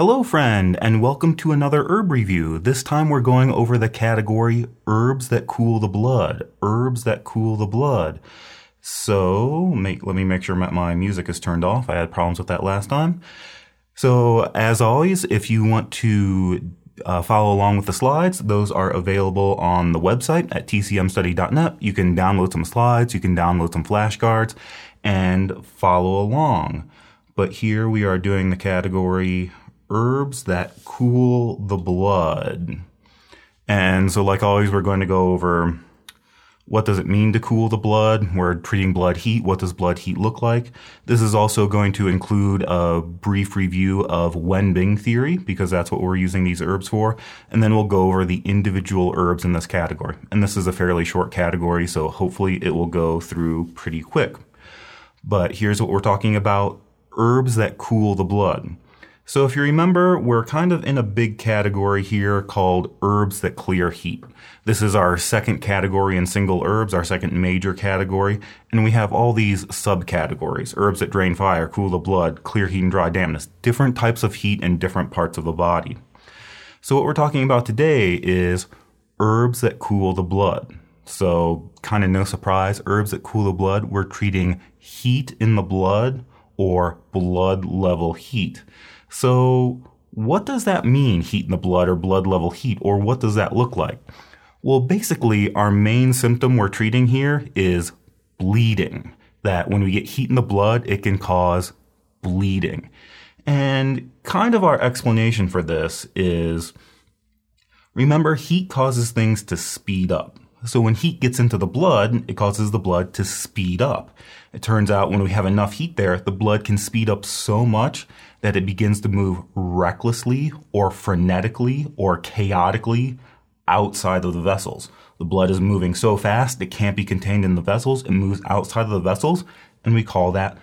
Hello, friend, and welcome to another herb review. This time we're going over the category herbs that cool the blood. Herbs that cool the blood. So, make, let me make sure my, music is turned off. I had problems with that last time. So, as always, if you want to uh, follow along with the slides, those are available on the website at tcmstudy.net. You can download some slides, you can download some flashcards, and follow along. But here we are doing the category herbs that cool the blood. And so, like always, we're going to go over what does it mean to cool the blood? We're treating blood heat. What does blood heat look like? This is also going to include a brief review of Wenbing theory because that's what we're using these herbs for. And then we'll go over the individual herbs in this category. And this is a fairly short category, so hopefully it will go through pretty quick. But here's what we're talking about herbs that cool the blood. So if you remember, we're kind of in a big category here called herbs that clear heat. This is our second category in single herbs, our second major category, and we have all these subcategories. Herbs that drain fire, cool the blood, clear heat and dry dampness, different types of heat in different parts of the body. So what we're talking about today is herbs that cool the blood. So kind of no surprise, herbs that cool the blood, we're treating heat in the blood or blood level heat. So, what does that mean, heat in the blood or blood level heat, or what does that look like? Well, basically, our main symptom we're treating here is bleeding. That when we get heat in the blood, it can cause bleeding. And kind of our explanation for this is remember, heat causes things to speed up. So when heat gets into the blood, it causes the blood to speed up. It turns out when we have enough heat there, the blood can speed up so much that it begins to move recklessly or frenetically or chaotically outside of the vessels. The blood is moving so fast it can't be contained in the vessels. It moves outside of the vessels, and we call that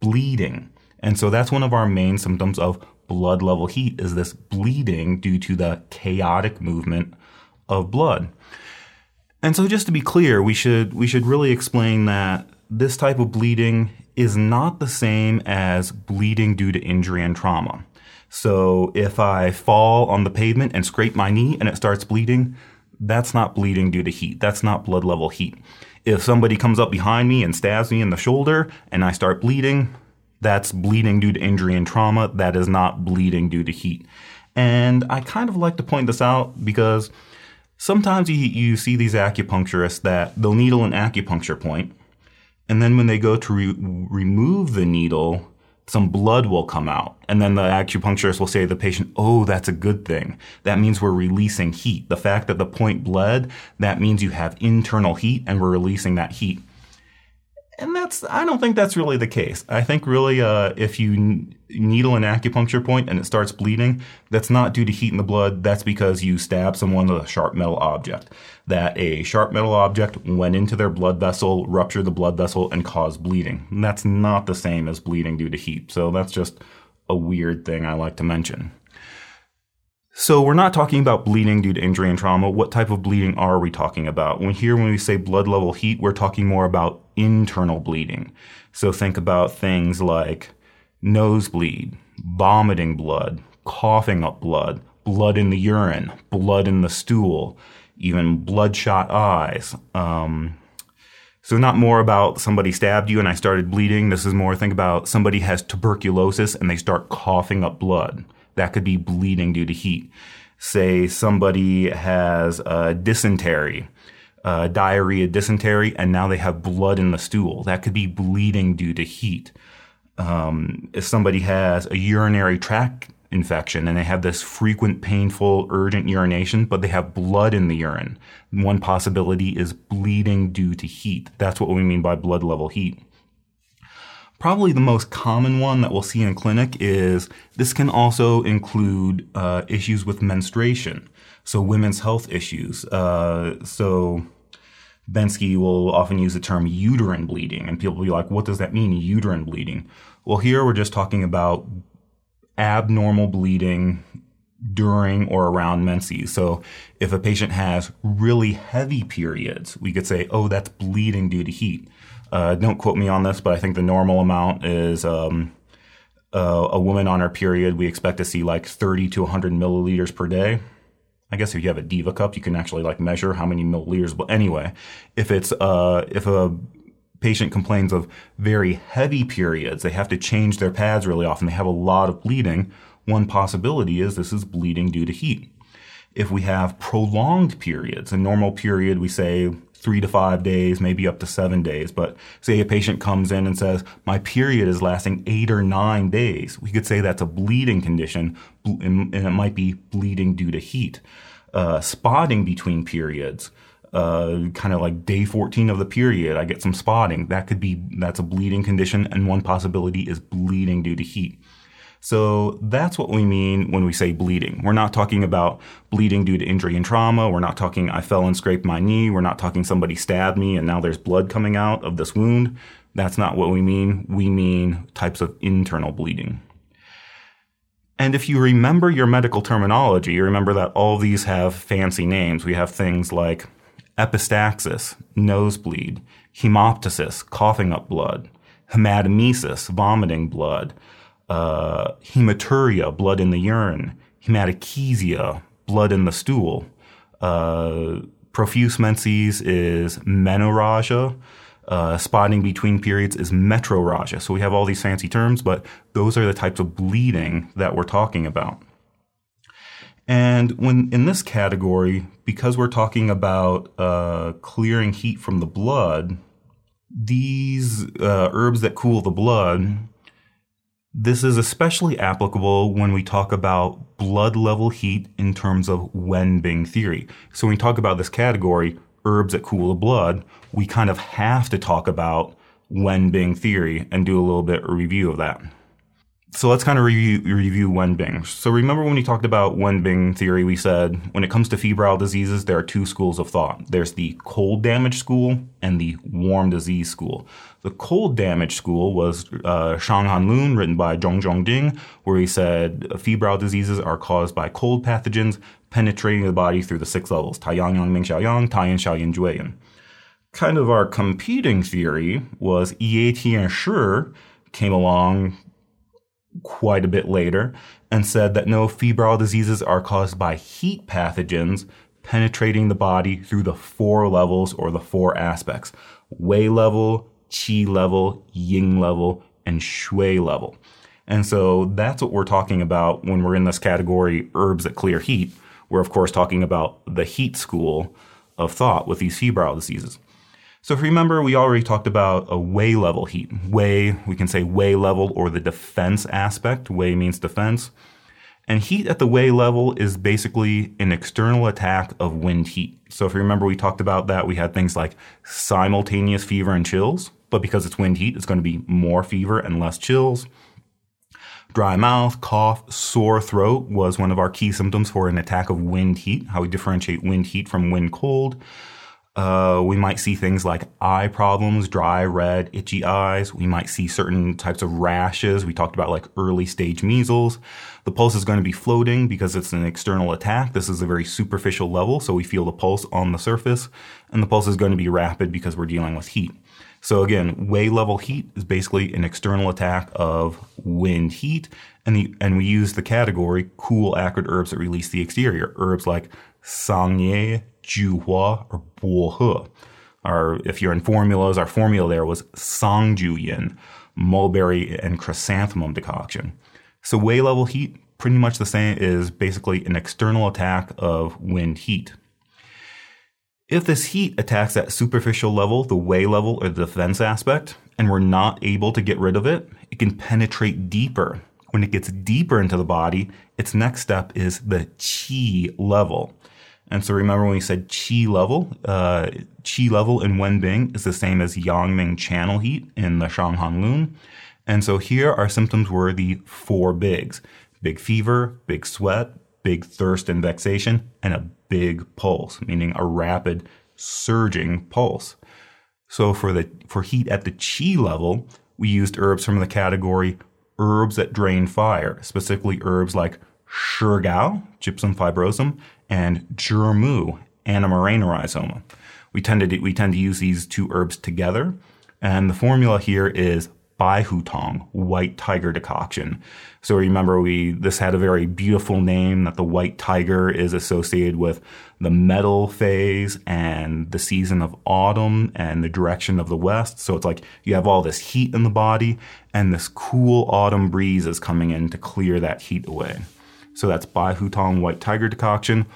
bleeding. And so that's one of our main symptoms of blood level heat is this bleeding due to the chaotic movement of blood. And so just to be clear, we should we should really explain that this type of bleeding is not the same as bleeding due to injury and trauma. So if I fall on the pavement and scrape my knee and it starts bleeding, that's not bleeding due to heat. That's not blood level heat. If somebody comes up behind me and stabs me in the shoulder and I start bleeding, that's bleeding due to injury and trauma. That is not bleeding due to heat. And I kind of like to point this out because sometimes you, you see these acupuncturists that they'll needle an acupuncture point and then when they go to re- remove the needle, some blood will come out. And then the acupuncturist will say to the patient, Oh, that's a good thing. That means we're releasing heat. The fact that the point bled, that means you have internal heat and we're releasing that heat. And that's, I don't think that's really the case. I think really, uh, if you needle an acupuncture point and it starts bleeding, that's not due to heat in the blood. That's because you stab someone with a sharp metal object. That a sharp metal object went into their blood vessel, ruptured the blood vessel, and caused bleeding. And that's not the same as bleeding due to heat. So that's just a weird thing I like to mention. So we're not talking about bleeding due to injury and trauma. What type of bleeding are we talking about? When here, when we say blood level heat, we're talking more about internal bleeding. So think about things like nosebleed, vomiting blood, coughing up blood, blood in the urine, blood in the stool, even bloodshot eyes. Um, so not more about somebody stabbed you and I started bleeding. This is more think about somebody has tuberculosis and they start coughing up blood. That could be bleeding due to heat. Say somebody has a dysentery, diarrhea, dysentery, and now they have blood in the stool. That could be bleeding due to heat. Um, if somebody has a urinary tract infection and they have this frequent, painful, urgent urination, but they have blood in the urine, one possibility is bleeding due to heat. That's what we mean by blood level heat. Probably the most common one that we'll see in clinic is this can also include uh, issues with menstruation. So women's health issues. Uh, so Bensky will often use the term uterine bleeding, and people will be like, what does that mean, uterine bleeding? Well, here we're just talking about abnormal bleeding during or around menses. So if a patient has really heavy periods, we could say, oh, that's bleeding due to heat. Uh, don't quote me on this, but I think the normal amount is um, uh, a woman on her period, we expect to see like 30 to 100 milliliters per day. I guess if you have a Diva cup, you can actually like measure how many milliliters. But anyway, if it's uh, if a patient complains of very heavy periods, they have to change their pads really often. They have a lot of bleeding. One possibility is this is bleeding due to heat. If we have prolonged periods, a normal period, we say three to five days, maybe up to seven days. But say a patient comes in and says, my period is lasting eight or nine days. We could say that's a bleeding condition and it might be bleeding due to heat. Uh, spotting between periods, uh, kind of like day 14 of the period, I get some spotting. That could be, that's a bleeding condition. And one possibility is bleeding due to heat. So that's what we mean when we say bleeding. We're not talking about bleeding due to injury and trauma. We're not talking I fell and scraped my knee. We're not talking somebody stabbed me and now there's blood coming out of this wound. That's not what we mean. We mean types of internal bleeding. And if you remember your medical terminology, you remember that all these have fancy names. We have things like epistaxis, nosebleed, hemoptysis, coughing up blood, hematemesis, vomiting blood, uh, hematuria, blood in the urine, hematochezia, blood in the stool. Uh, profuse menses is menorrhagia. Uh, spotting between periods is metrorrhagia. So we have all these fancy terms, but those are the types of bleeding that we're talking about. And when in this category, because we're talking about uh, clearing heat from the blood, these uh, herbs that cool the blood this is especially applicable when we talk about blood level heat in terms of Wenbing theory. So when we talk about this category, herbs that cool the blood, we kind of have to talk about Wenbing theory and do a little bit of review of that so let's kind of review, review Wenbing. So remember when we talked about Wenbing theory, we said when it comes to febrile diseases, there are two schools of thought. There's the cold damage school and the warm disease school. The cold damage school was uh, Shang Han Lun, written by Zhang Zhong Jing, where he said febrile diseases are caused by cold pathogens penetrating the body through the six levels, Tai Yang Ming Shao Yang, Tai Yin Shao Yin Jue Yin. Kind of our competing theory was Ye Tian Shi came along quite a bit later and said that no febrile diseases are caused by heat pathogens penetrating the body through the four levels or the four aspects Wei level, Qi level, Ying level, and Xue level. And so that's what we're talking about when we're in this category herbs that clear heat. We're, of course, talking about the heat school of thought with these febrile diseases. So if you remember, we already talked about a Wei level heat. Wei, we can say Wei level or the defense aspect. Wei means defense. And heat at the Wei level is basically an external attack of wind heat. So if you remember, we talked about that. We had things like simultaneous fever and chills, but because it's wind heat, it's going to be more fever and less chills. Dry mouth, cough, sore throat was one of our key symptoms for an attack of wind heat, how we differentiate wind heat from wind cold. Uh, we might see things like eye problems, dry, red, itchy eyes. We might see certain types of rashes. We talked about like early stage measles. The pulse is going to be floating because it's an external attack. This is a very superficial level, so we feel the pulse on the surface. And the pulse is going to be rapid because we're dealing with heat. So again, Wei level heat is basically an external attack of wind heat, and the and we use the category cool acrid herbs that release the exterior. Herbs like Sangye, Juhua, or Bohe. Our, if you're in formulas, our formula there was Sangjuyin, mulberry and chrysanthemum decoction. So Wei level heat, pretty much the same, is basically an external attack of wind heat. If this heat attacks that superficial level, the Wei level or the defense aspect, and we're not able to get rid of it, it can penetrate deeper. When it gets deeper into the body, its next step is the qi level. And so remember when we said qi level, uh, qi level in Wenbing is the same as Yangming channel heat in the Shanghan Lun. And so here our symptoms were the four bigs. Big fever, big sweat, big thirst and vexation, and a big pulse, meaning a rapid surging pulse. So for the for heat at the qi level, we used herbs from the category herbs that drain fire, specifically herbs like Shigao, gypsum fibrosum, and Zhimu, Anemarrhena We tend to we tend to use these two herbs together, and the formula here is Bai Hu Tang, white tiger decoction. So remember we, this had a very beautiful name that the white tiger is associated with the metal phase and the season of autumn and the direction of the west. So it's like you have all this heat in the body and this cool autumn breeze is coming in to clear that heat away. So that's Bai Hu Tang white tiger decoction.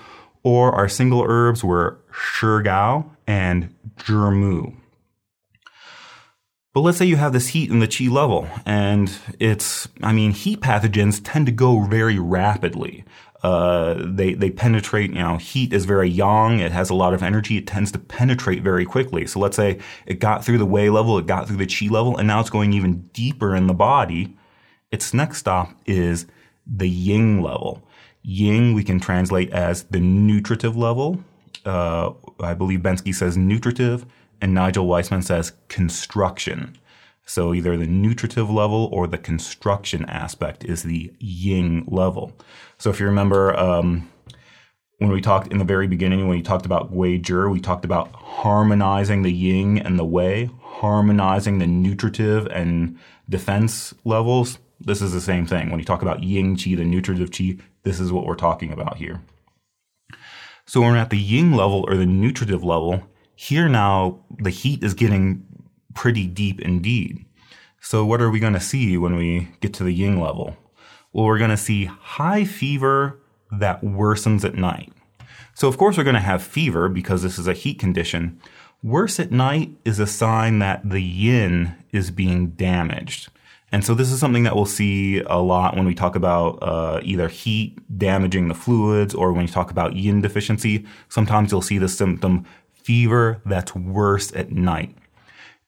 Or our single herbs were Shigao and Zhi but let's say you have this heat in the chi level, and it's, I mean, heat pathogens tend to go very rapidly. Uh, they they penetrate. You know, heat is very young. It has a lot of energy. It tends to penetrate very quickly. So let's say it got through the Wei level, it got through the Qi level, and now it's going even deeper in the body. Its next stop is the Ying level. Ying we can translate as the nutritive level. Uh, I believe Bensky says nutritive and Nigel Wiseman says construction. So either the nutritive level or the construction aspect is the Ying level. So if you remember, um, when we talked in the very beginning, when we talked about Gui Zhi, we talked about harmonizing the Ying and the Wei, harmonizing the nutritive and defense levels. This is the same thing. When you talk about Ying Qi, the nutritive Qi, this is what we're talking about here. So when we're at the Ying level or the nutritive level, here now, the heat is getting pretty deep indeed. So what are we going to see when we get to the yin level? Well, we're going to see high fever that worsens at night. So of course we're going to have fever because this is a heat condition. Worse at night is a sign that the yin is being damaged. And so this is something that we'll see a lot when we talk about uh, either heat damaging the fluids or when we talk about yin deficiency. Sometimes you'll see the symptom fever that's worse at night.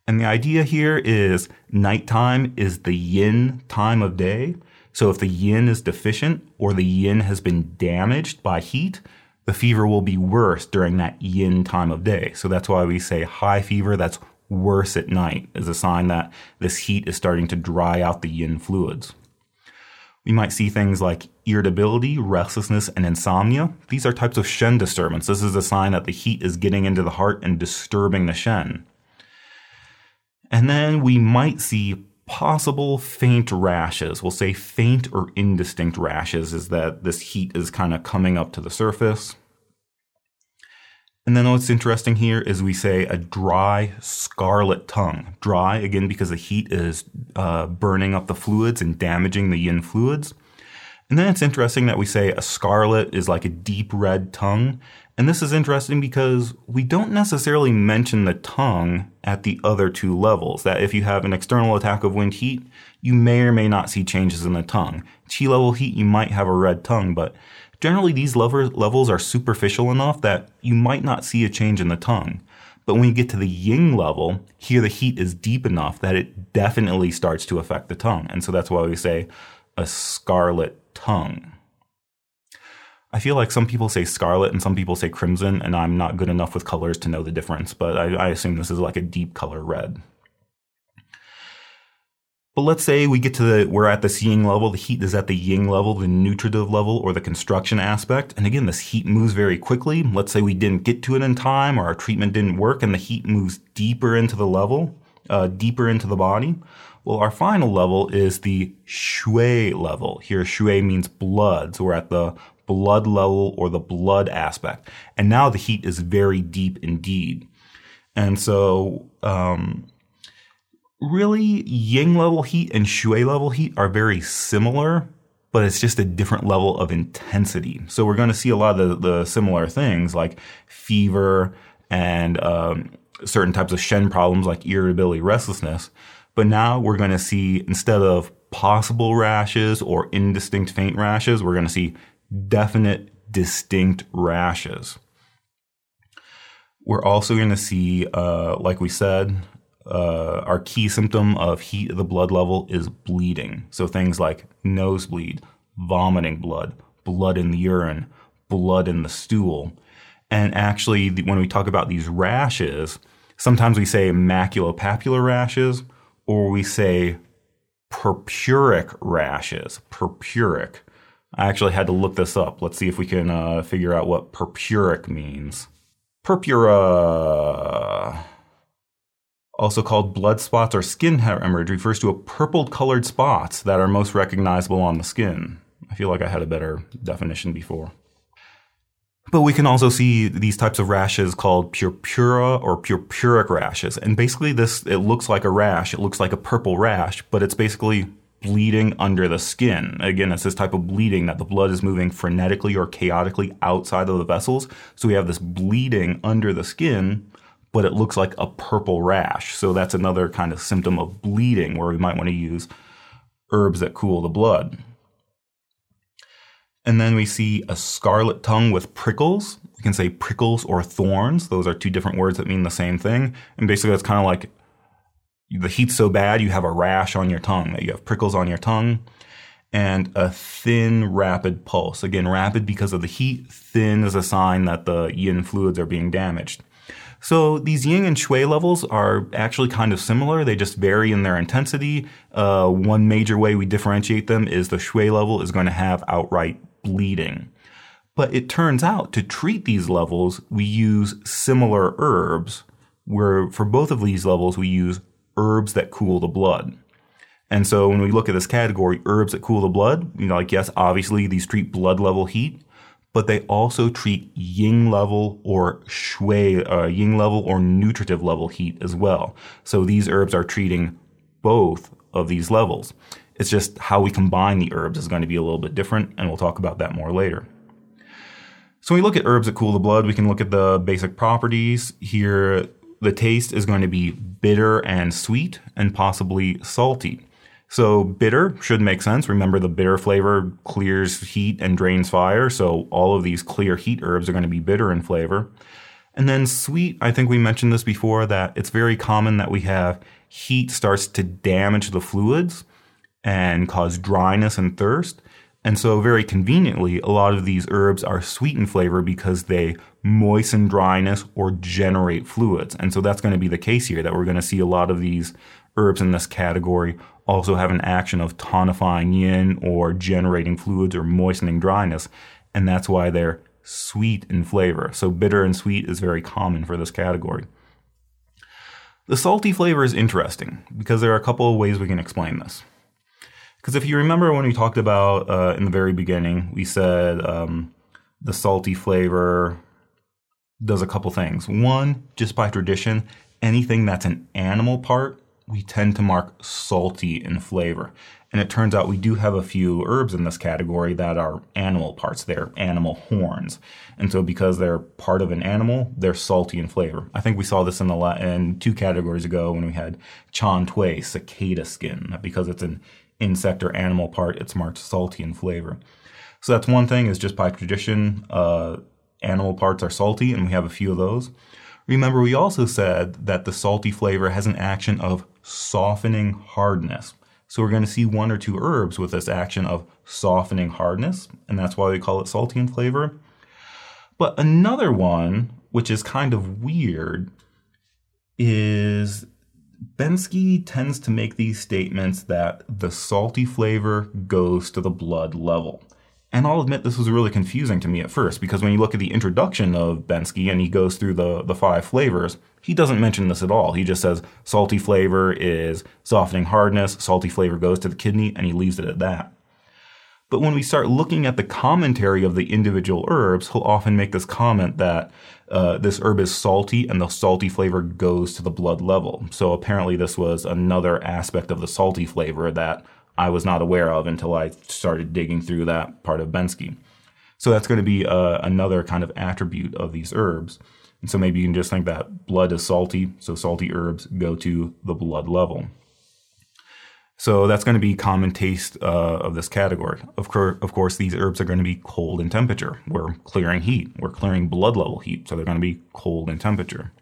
And the idea here is nighttime is the yin time of day. So if the yin is deficient or the yin has been damaged by heat, the fever will be worse during that yin time of day. So that's why we say high fever that's worse at night is a sign that this heat is starting to dry out the yin fluids. We might see things like irritability, restlessness, and insomnia. These are types of Shen disturbance. This is a sign that the heat is getting into the heart and disturbing the Shen. And then we might see possible faint rashes. We'll say faint or indistinct rashes is that this heat is kind of coming up to the surface. And then what's interesting here is we say a dry scarlet tongue. Dry, again, because the heat is uh, burning up the fluids and damaging the yin fluids. And then it's interesting that we say a scarlet is like a deep red tongue. And this is interesting because we don't necessarily mention the tongue at the other two levels. That if you have an external attack of wind heat, you may or may not see changes in the tongue. Chi level heat, you might have a red tongue, but Generally, these levels are superficial enough that you might not see a change in the tongue. But when you get to the Ying level, here the heat is deep enough that it definitely starts to affect the tongue. And so that's why we say a scarlet tongue. I feel like some people say scarlet and some people say crimson, and I'm not good enough with colors to know the difference, but I, I assume this is like a deep color red. But let's say we get to the, we're at the Ying level, the heat is at the Ying level, the nutritive level, or the construction aspect. And again, this heat moves very quickly. Let's say we didn't get to it in time or our treatment didn't work and the heat moves deeper into the level, uh, deeper into the body. Well, our final level is the xue level. Here, xue means blood. So we're at the blood level or the blood aspect. And now the heat is very deep indeed. And so, um, really Ying level heat and Xue level heat are very similar, but it's just a different level of intensity. So we're going to see a lot of the, the similar things like fever and um, certain types of Shen problems like irritability, restlessness. But now we're going to see instead of possible rashes or indistinct faint rashes, we're going to see definite distinct rashes. We're also going to see, uh, like we said, uh, our key symptom of heat of the blood level is bleeding. So things like nosebleed, vomiting blood, blood in the urine, blood in the stool. And actually, when we talk about these rashes, sometimes we say maculopapular rashes or we say purpuric rashes. Purpuric. I actually had to look this up. Let's see if we can uh, figure out what purpuric means. Purpura. Also called blood spots or skin hemorrhage, refers to a purple colored spots that are most recognizable on the skin. I feel like I had a better definition before. But we can also see these types of rashes called purpura or purpuric rashes. And basically this, it looks like a rash. It looks like a purple rash, but it's basically bleeding under the skin. Again, it's this type of bleeding that the blood is moving frenetically or chaotically outside of the vessels. So we have this bleeding under the skin, but it looks like a purple rash. So that's another kind of symptom of bleeding where we might want to use herbs that cool the blood. And then we see a scarlet tongue with prickles. We can say prickles or thorns. Those are two different words that mean the same thing. And basically, it's kind of like the heat's so bad you have a rash on your tongue, that you have prickles on your tongue. And a thin, rapid pulse. Again, rapid because of the heat. Thin is a sign that the yin fluids are being damaged. So these yin and xue levels are actually kind of similar. They just vary in their intensity. Uh, one major way we differentiate them is the xue level is going to have outright bleeding. But it turns out to treat these levels, we use similar herbs, where for both of these levels, we use herbs that cool the blood. And so when we look at this category, herbs that cool the blood, you know, like, yes, obviously these treat blood level heat, but they also treat ying level or xue, uh, yin level or nutritive level heat as well. So these herbs are treating both of these levels. It's just how we combine the herbs is going to be a little bit different, and we'll talk about that more later. So when we look at herbs that cool the blood, we can look at the basic properties. Here, the taste is going to be bitter and sweet, and possibly salty. So bitter should make sense. Remember the bitter flavor clears heat and drains fire. So all of these clear heat herbs are going to be bitter in flavor. And then sweet, I think we mentioned this before that it's very common that we have heat starts to damage the fluids and cause dryness and thirst. And so, very conveniently, a lot of these herbs are sweet in flavor because they moisten dryness or generate fluids. And so, that's going to be the case here that we're going to see a lot of these herbs in this category also have an action of tonifying yin or generating fluids or moistening dryness. And that's why they're sweet in flavor. So, bitter and sweet is very common for this category. The salty flavor is interesting because there are a couple of ways we can explain this. Because if you remember when we talked about uh, in the very beginning, we said um, the salty flavor does a couple things. One, just by tradition, anything that's an animal part, we tend to mark salty in flavor. And it turns out we do have a few herbs in this category that are animal parts. They're animal horns. And so because they're part of an animal, they're salty in flavor. I think we saw this in the la- in two categories ago when we had chan tui, cicada skin. Because it's an insect or animal part, it's marked salty in flavor. So that's one thing is just by tradition, uh, animal parts are salty, and we have a few of those. Remember, we also said that the salty flavor has an action of softening hardness. So we're going to see one or two herbs with this action of softening hardness, and that's why we call it salty in flavor. But another one, which is kind of weird, is Bensky tends to make these statements that the salty flavor goes to the blood level. And I'll admit this was really confusing to me at first because when you look at the introduction of Bensky and he goes through the, the five flavors, he doesn't mention this at all. He just says salty flavor is softening hardness, salty flavor goes to the kidney, and he leaves it at that. But when we start looking at the commentary of the individual herbs, he'll often make this comment that uh, this herb is salty and the salty flavor goes to the blood level. So apparently, this was another aspect of the salty flavor that I was not aware of until I started digging through that part of Bensky. So that's going to be uh, another kind of attribute of these herbs. And so maybe you can just think that blood is salty, so salty herbs go to the blood level. So that's going to be common taste uh, of this category. Of, cor- of course, these herbs are going to be cold in temperature. We're clearing heat. We're clearing blood level heat, so they're going to be cold in temperature.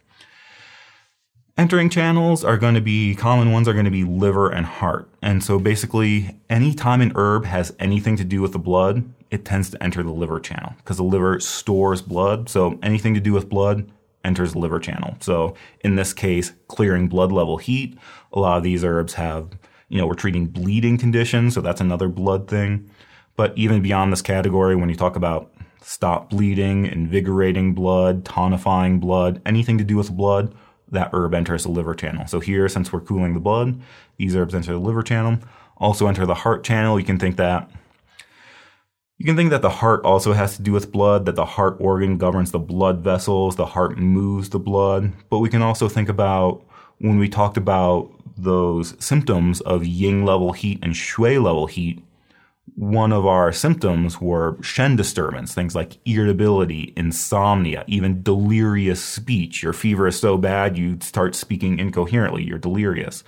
Entering channels are going to be common ones are going to be liver and heart. And so basically, anytime an herb has anything to do with the blood, it tends to enter the liver channel because the liver stores blood. So anything to do with blood enters the liver channel. So in this case, clearing blood level heat, a lot of these herbs have you know, we're treating bleeding conditions, so that's another blood thing. But even beyond this category, when you talk about stop bleeding, invigorating blood, tonifying blood, anything to do with blood, that herb enters the liver channel. So here, since we're cooling the blood, these herbs enter the liver channel, also enter the heart channel. You can think that you can think that the heart also has to do with blood, that the heart organ governs the blood vessels, the heart moves the blood. But we can also think about when we talked about those symptoms of yin level heat and xue level heat, one of our symptoms were Shen disturbance, things like irritability, insomnia, even delirious speech. Your fever is so bad you start speaking incoherently, you're delirious.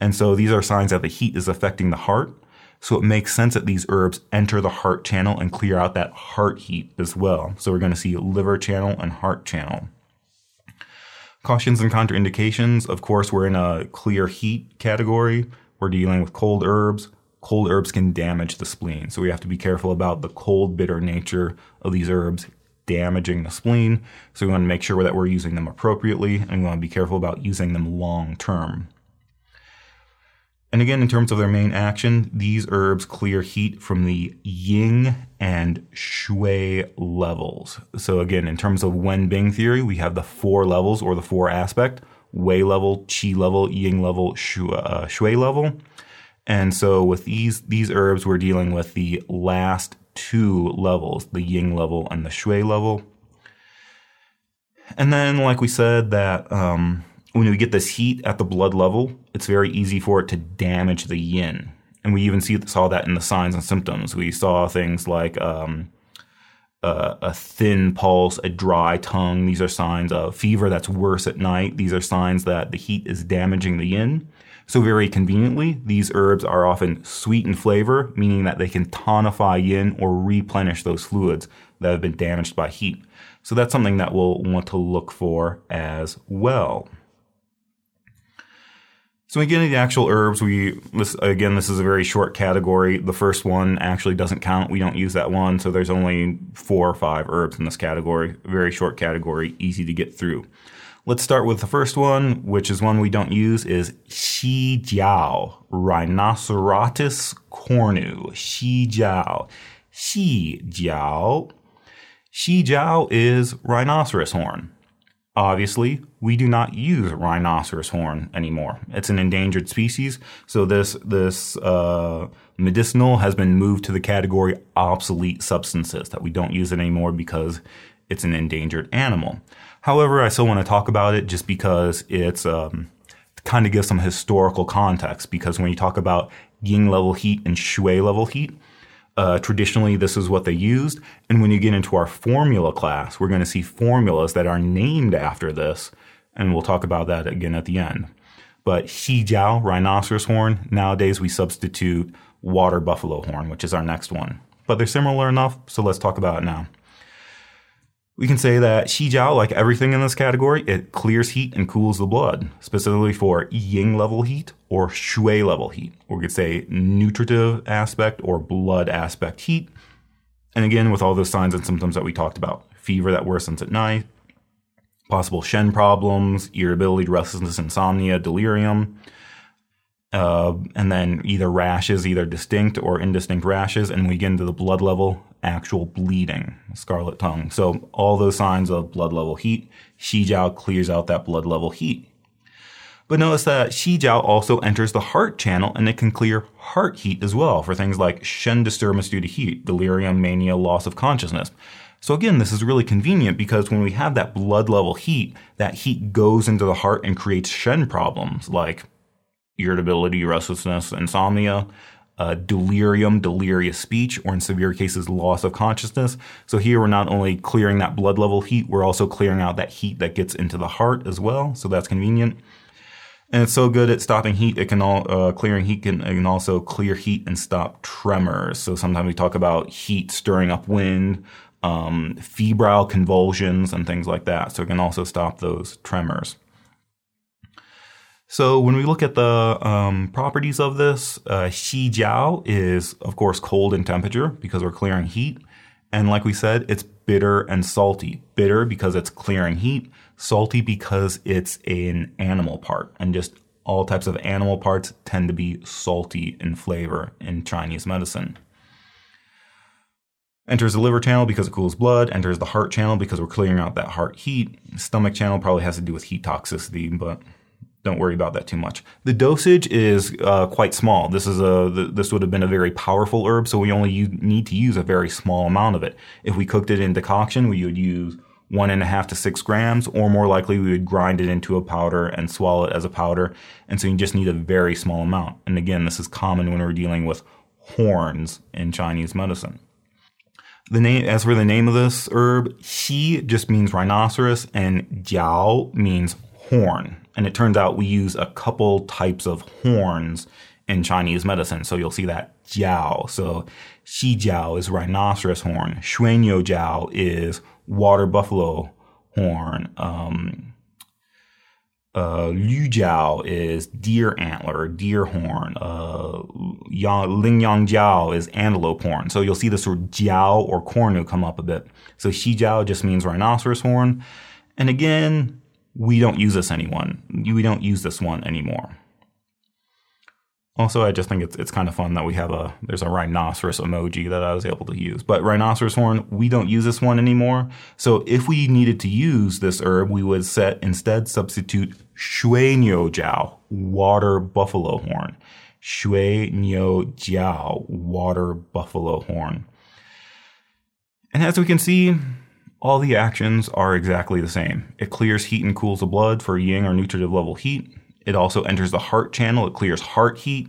And so these are signs that the heat is affecting the heart. So it makes sense that these herbs enter the heart channel and clear out that heart heat as well. So we're going to see liver channel and heart channel. Cautions and contraindications. Of course, we're in a clear heat category. We're dealing with cold herbs. Cold herbs can damage the spleen. So we have to be careful about the cold, bitter nature of these herbs damaging the spleen. So we want to make sure that we're using them appropriately and we want to be careful about using them long term. And again, in terms of their main action, these herbs clear heat from the yin and xue levels. So again, in terms of Wen Bing theory, we have the four levels or the four aspect, Wei level, Qi level, Ying level, xue, uh, xue level. And so with these, these herbs, we're dealing with the last two levels, the Yin level and the Xue level. And then, like we said, that um, when we get this heat at the blood level, it's very easy for it to damage the yin. And we even see, saw that in the signs and symptoms. We saw things like um, a thin pulse, a dry tongue. These are signs of fever that's worse at night. These are signs that the heat is damaging the yin. So very conveniently, these herbs are often sweet in flavor, meaning that they can tonify yin or replenish those fluids that have been damaged by heat. So that's something that we'll want to look for as well. So we get into the actual herbs, we this again this is a very short category. The first one actually doesn't count. We don't use that one, so there's only four or five herbs in this category. Very short category, easy to get through. Let's start with the first one, which is one we don't use, is Xi Jiao, Rhinocerotis cornu. Xi Jiao. Xi Jiao. Xi Jiao is rhinoceros horn. Obviously, we do not use rhinoceros horn anymore. It's an endangered species, so this this uh, medicinal has been moved to the category obsolete substances that we don't use it anymore because it's an endangered animal. However, I still want to talk about it just because it's um, kind of gives some historical context. Because when you talk about yin level heat and xue level heat, uh, traditionally, this is what they used. And when you get into our formula class, we're going to see formulas that are named after this. And we'll talk about that again at the end. But Xi Jiao, rhinoceros horn, nowadays we substitute water buffalo horn, which is our next one. But they're similar enough, so let's talk about it now. We can say that Xi Jiao, like everything in this category, it clears heat and cools the blood, specifically for Ying level heat or xue level heat. Or we could say nutritive aspect or blood aspect heat. And again, with all those signs and symptoms that we talked about fever that worsens at night, possible Shen problems, irritability, restlessness, insomnia, delirium, uh, and then either rashes, either distinct or indistinct rashes. And we get into the blood level, actual bleeding, scarlet tongue. So all those signs of blood level heat, Xi Jiao clears out that blood level heat. But notice that Xi Jiao also enters the heart channel and it can clear heart heat as well for things like Shen disturbance due to heat, delirium, mania, loss of consciousness. So again, this is really convenient because when we have that blood level heat, that heat goes into the heart and creates Shen problems like irritability, restlessness, insomnia, uh, delirium, delirious speech, or in severe cases, loss of consciousness. So here we're not only clearing that blood level heat, we're also clearing out that heat that gets into the heart as well. So that's convenient. And it's so good at stopping heat. It can all uh, clearing heat can, can also clear heat and stop tremors. So sometimes we talk about heat stirring up wind, um, febrile convulsions, and things like that. So it can also stop those tremors. So when we look at the um, properties of this, uh, Xi Jiao is of course cold in temperature because we're clearing heat. And like we said, it's bitter and salty. Bitter because it's clearing heat, salty because it's an animal part. And just all types of animal parts tend to be salty in flavor in Chinese medicine. Enters the liver channel because it cools blood. Enters the heart channel because we're clearing out that heart heat. Stomach channel probably has to do with heat toxicity, but don't worry about that too much. The dosage is uh, quite small. This is a this would have been a very powerful herb, so we only need to use a very small amount of it. If we cooked it in decoction, we would use one and a half to six grams, or more likely we would grind it into a powder and swallow it as a powder. And so you just need a very small amount. And again, this is common when we're dealing with horns in Chinese medicine. The name, as for the name of this herb, Xi just means rhinoceros and Jiao means horn. And it turns out we use a couple types of horns in Chinese medicine. So you'll see that jiao. So Xi jiao is rhinoceros horn. Shuiniu jiao is water buffalo horn. Um, uh, Lu Jiao is deer antler, deer horn. Uh, yang, Ling Yang Jiao is antelope horn. So you'll see this word Jiao or cornu come up a bit. So Xi Jiao just means rhinoceros horn. And again, we don't use this anyone. We don't use this one anymore. Also, I just think it's it's kind of fun that we have a there's a rhinoceros emoji that I was able to use. But rhinoceros horn, we don't use this one anymore. So if we needed to use this herb, we would set instead substitute shui niu jiao, water buffalo horn. Shui niu jiao, water buffalo horn. And as we can see, all the actions are exactly the same. It clears heat and cools the blood for yang or nutritive level heat. It also enters the heart channel. It clears heart heat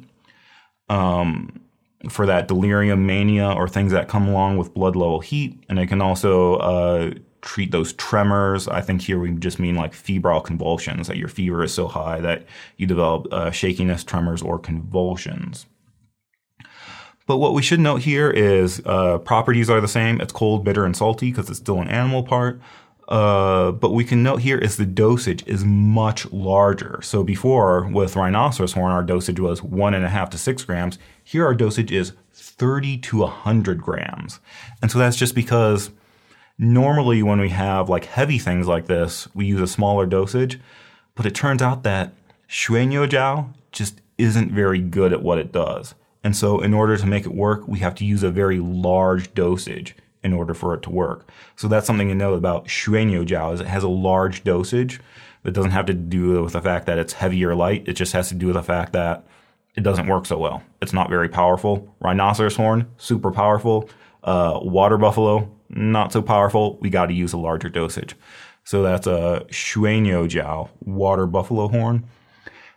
um, for that delirium mania or things that come along with blood level heat. And it can also uh, treat those tremors. I think here we just mean like febrile convulsions, that your fever is so high that you develop uh, shakiness, tremors, or convulsions. But what we should note here is uh, properties are the same. It's cold, bitter, and salty because it's still an animal part. Uh, but we can note here is the dosage is much larger. So before with rhinoceros horn, our dosage was one and a half to six grams. Here our dosage is 30 to 100 grams. And so that's just because normally when we have like heavy things like this, we use a smaller dosage. But it turns out that Shuiniu Jiao just isn't very good at what it does. And so in order to make it work, we have to use a very large dosage in order for it to work. So that's something to know about Shuiniu Jiao is it has a large dosage. It doesn't have to do with the fact that it's heavy or light. It just has to do with the fact that it doesn't work so well. It's not very powerful. Rhinoceros horn, super powerful. Uh, water buffalo, not so powerful. We got to use a larger dosage. So that's a Shuiniu Jiao, water buffalo horn.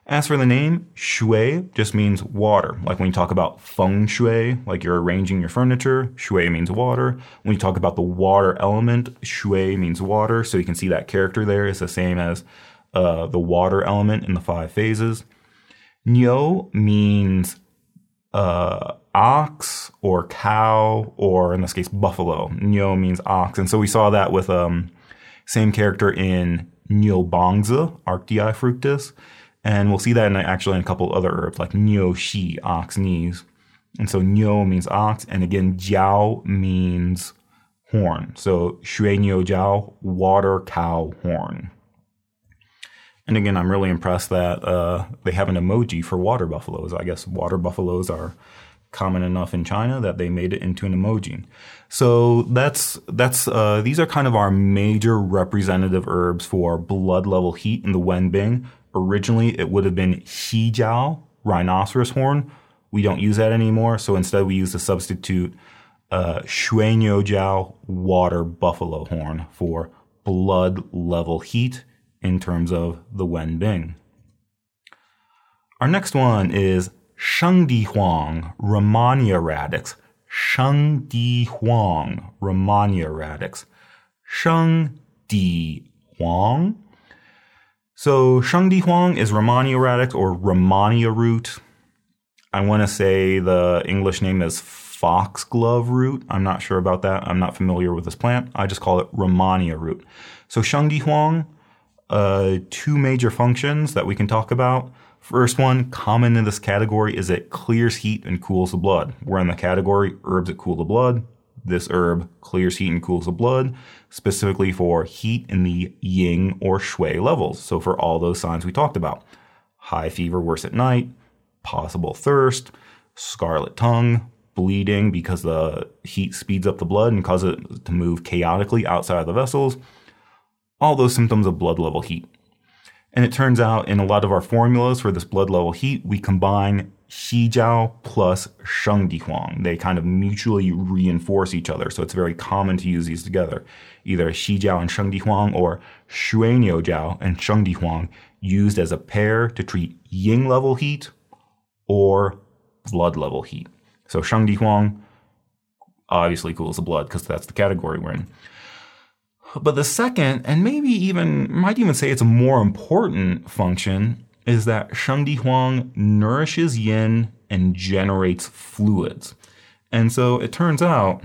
As for the name, shui just means water. Like when you talk about feng shui, like you're arranging your furniture, shui means water. When you talk about the water element, shui means water. So you can see that character there is the same as uh, the water element in the five phases. Niu means uh, ox or cow, or in this case, buffalo. Niu means ox. And so we saw that with um, same character in Niu Bangzi, Arctii fructus. And we'll see that in actually in a couple other herbs like Niu Xi, ox knees. And so Niu means ox, and again Jiao means horn. So Shui Nyo Jiao, water cow horn. And again, I'm really impressed that uh, they have an emoji for water buffaloes. I guess water buffaloes are common enough in China that they made it into an emoji. So that's that's uh, these are kind of our major representative herbs for blood level heat in the Wenbing originally it would have been Jiao, rhinoceros horn. We don't use that anymore, so instead we use the substitute uh, Shuiniu Jiao, water buffalo horn for blood level heat in terms of the Wenbing. Our next one is Shengdi Huang, Rehmannia radix. Shengdi Huang, Rehmannia radix. Shengdi Huang so Shengdi Huang is Rehmannia radix or Rehmannia root. I want to say the English name is foxglove root. I'm not sure about that. I'm not familiar with this plant. I just call it Rehmannia root. So Shengdi Huang, uh, two major functions that we can talk about. First one, common in this category, is it clears heat and cools the blood. We're in the category herbs that cool the blood. This herb clears heat and cools the blood, specifically for heat in the ying or xue levels. So, for all those signs we talked about high fever worse at night, possible thirst, scarlet tongue, bleeding because the heat speeds up the blood and causes it to move chaotically outside of the vessels. All those symptoms of blood level heat. And it turns out in a lot of our formulas for this blood level heat, we combine Xijiao plus Shengdihuang. They kind of mutually reinforce each other, so it's very common to use these together. Either Xijiao and Shengdihuang or Shuiniujiao and Shengdihuang used as a pair to treat Ying level heat or blood level heat. So Shengdihuang obviously cools the blood because that's the category we're in. But the second, and maybe even, might even say it's a more important function, is that Shengdi Huang nourishes yin and generates fluids. And so it turns out,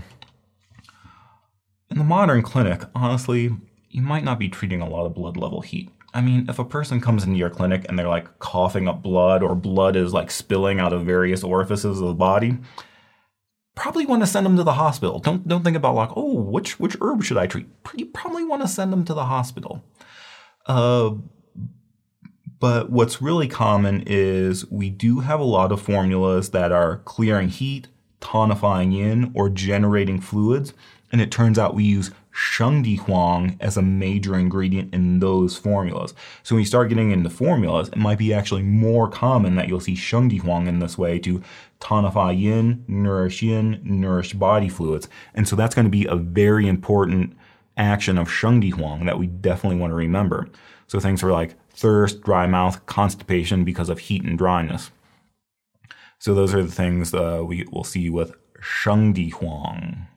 in the modern clinic, honestly, you might not be treating a lot of blood level heat. I mean, if a person comes into your clinic and they're like coughing up blood or blood is like spilling out of various orifices of the body, probably want to send them to the hospital. Don't don't think about like, oh, which which herb should I treat? You probably want to send them to the hospital. Uh, but what's really common is we do have a lot of formulas that are clearing heat, tonifying yin, or generating fluids. And it turns out we use Shengdi Huang as a major ingredient in those formulas. So when you start getting into formulas, it might be actually more common that you'll see Shengdi Huang in this way to tonify yin, nourish yin, nourish body fluids. And so that's going to be a very important action of Shengdi Huang that we definitely want to remember. So things are like thirst, dry mouth, constipation because of heat and dryness. So those are the things uh, we will see with Shengdi Huang.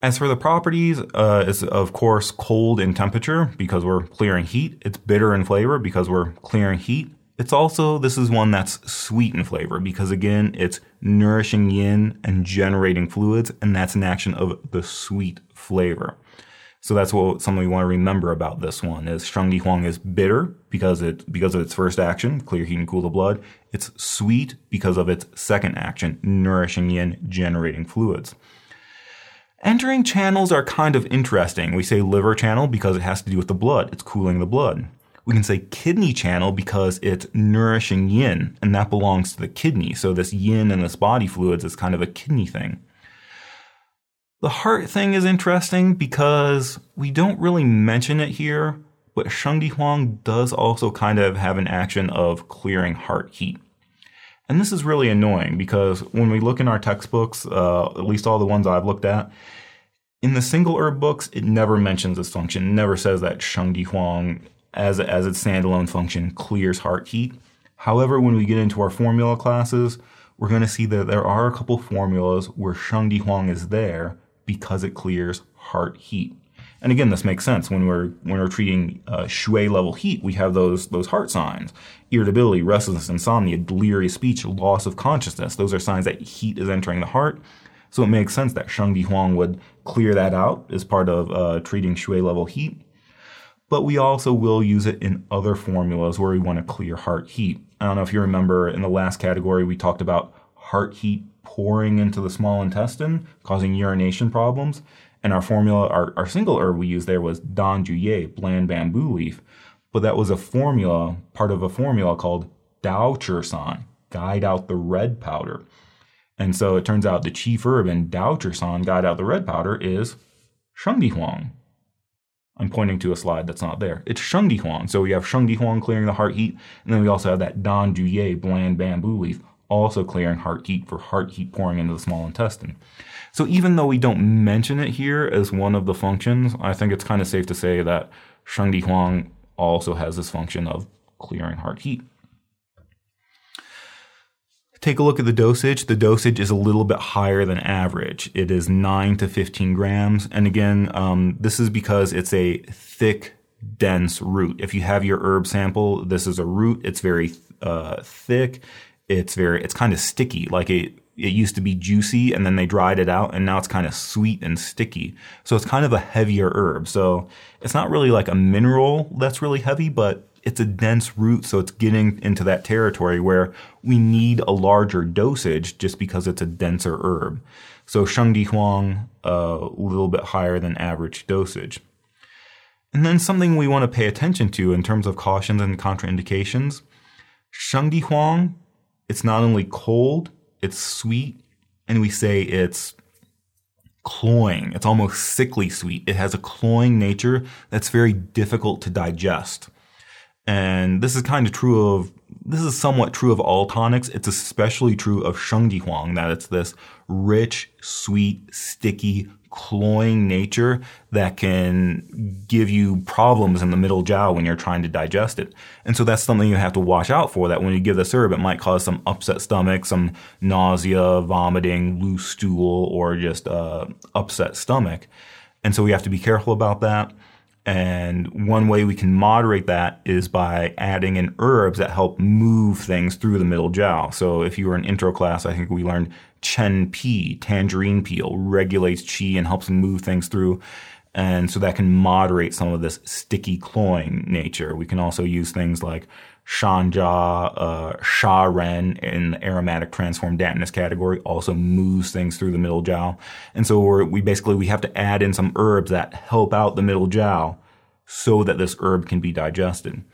As for the properties, uh, it's of course cold in temperature because we're clearing heat. It's bitter in flavor because we're clearing heat. It's also, this is one that's sweet in flavor because again, it's nourishing yin and generating fluids, and that's an action of the sweet flavor. So that's what something we want to remember about this one is Shengdi Huang is bitter because it because of its first action, clear heat and cool the blood. It's sweet because of its second action, nourishing yin, generating fluids. Entering channels are kind of interesting. We say liver channel because it has to do with the blood. It's cooling the blood. We can say kidney channel because it's nourishing yin, and that belongs to the kidney. So this yin and this body fluids is kind of a kidney thing. The heart thing is interesting because we don't really mention it here, but Shengdi Huang does also kind of have an action of clearing heart heat. And this is really annoying because when we look in our textbooks, uh, at least all the ones I've looked at, in the single herb books, it never mentions this function. Never says that Shengdi Huang, as, as its standalone function, clears heart heat. However, when we get into our formula classes, we're going to see that there are a couple formulas where Shengdi Huang is there because it clears heart heat. And again, this makes sense when we're when we're treating uh, xue level heat. We have those those heart signs: irritability, restlessness, insomnia, delirious speech, loss of consciousness. Those are signs that heat is entering the heart. So it makes sense that Shengdi Huang would clear that out as part of uh, treating xue level heat. But we also will use it in other formulas where we want to clear heart heat. I don't know if you remember in the last category we talked about heart heat pouring into the small intestine, causing urination problems. And our formula, our, our single herb we used there was Dan Zhu Ye, bland bamboo leaf. But that was a formula, part of a formula called Dao San, guide out the red powder. And so it turns out the chief herb in Dao San, guide out the red powder, is Shengdi Huang. I'm pointing to a slide that's not there. It's Shengdi Huang. So we have Shengdi Huang clearing the heart heat, and then we also have that Dan Zhu Ye, bland bamboo leaf, also clearing heart heat for heart heat pouring into the small intestine. So even though we don't mention it here as one of the functions, I think it's kind of safe to say that Shengdi Huang also has this function of clearing heart heat. Take a look at the dosage. The dosage is a little bit higher than average. It is 9 to 15 grams. And again, um, this is because it's a thick, dense root. If you have your herb sample, this is a root. It's very uh, thick it's very it's kind of sticky. Like it it used to be juicy and then they dried it out and now it's kind of sweet and sticky. So it's kind of a heavier herb. So it's not really like a mineral that's really heavy but it's a dense root so it's getting into that territory where we need a larger dosage just because it's a denser herb. So shengdi huang uh, a little bit higher than average dosage. And then something we want to pay attention to in terms of cautions and contraindications shengdi huang It's not only cold, it's sweet, and we say it's cloying. It's almost sickly sweet. It has a cloying nature that's very difficult to digest. And this is kind of true of, this is somewhat true of all tonics. It's especially true of Shengdi Huang, that it's this rich, sweet, sticky, cloying nature that can give you problems in the middle jiao when you're trying to digest it. And so that's something you have to watch out for that when you give the syrup, it might cause some upset stomach, some nausea, vomiting, loose stool, or just uh, upset stomach. And so we have to be careful about that. And one way we can moderate that is by adding in herbs that help move things through the middle jiao. So if you were in intro class, I think we learned chen pi, tangerine peel, regulates qi and helps move things through. And so that can moderate some of this sticky cloying nature. We can also use things like Shanjia, uh, Sha Ren in the aromatic transformed dampness category also moves things through the middle jiao. And so we basically, we have to add in some herbs that help out the middle jiao so that this herb can be digested.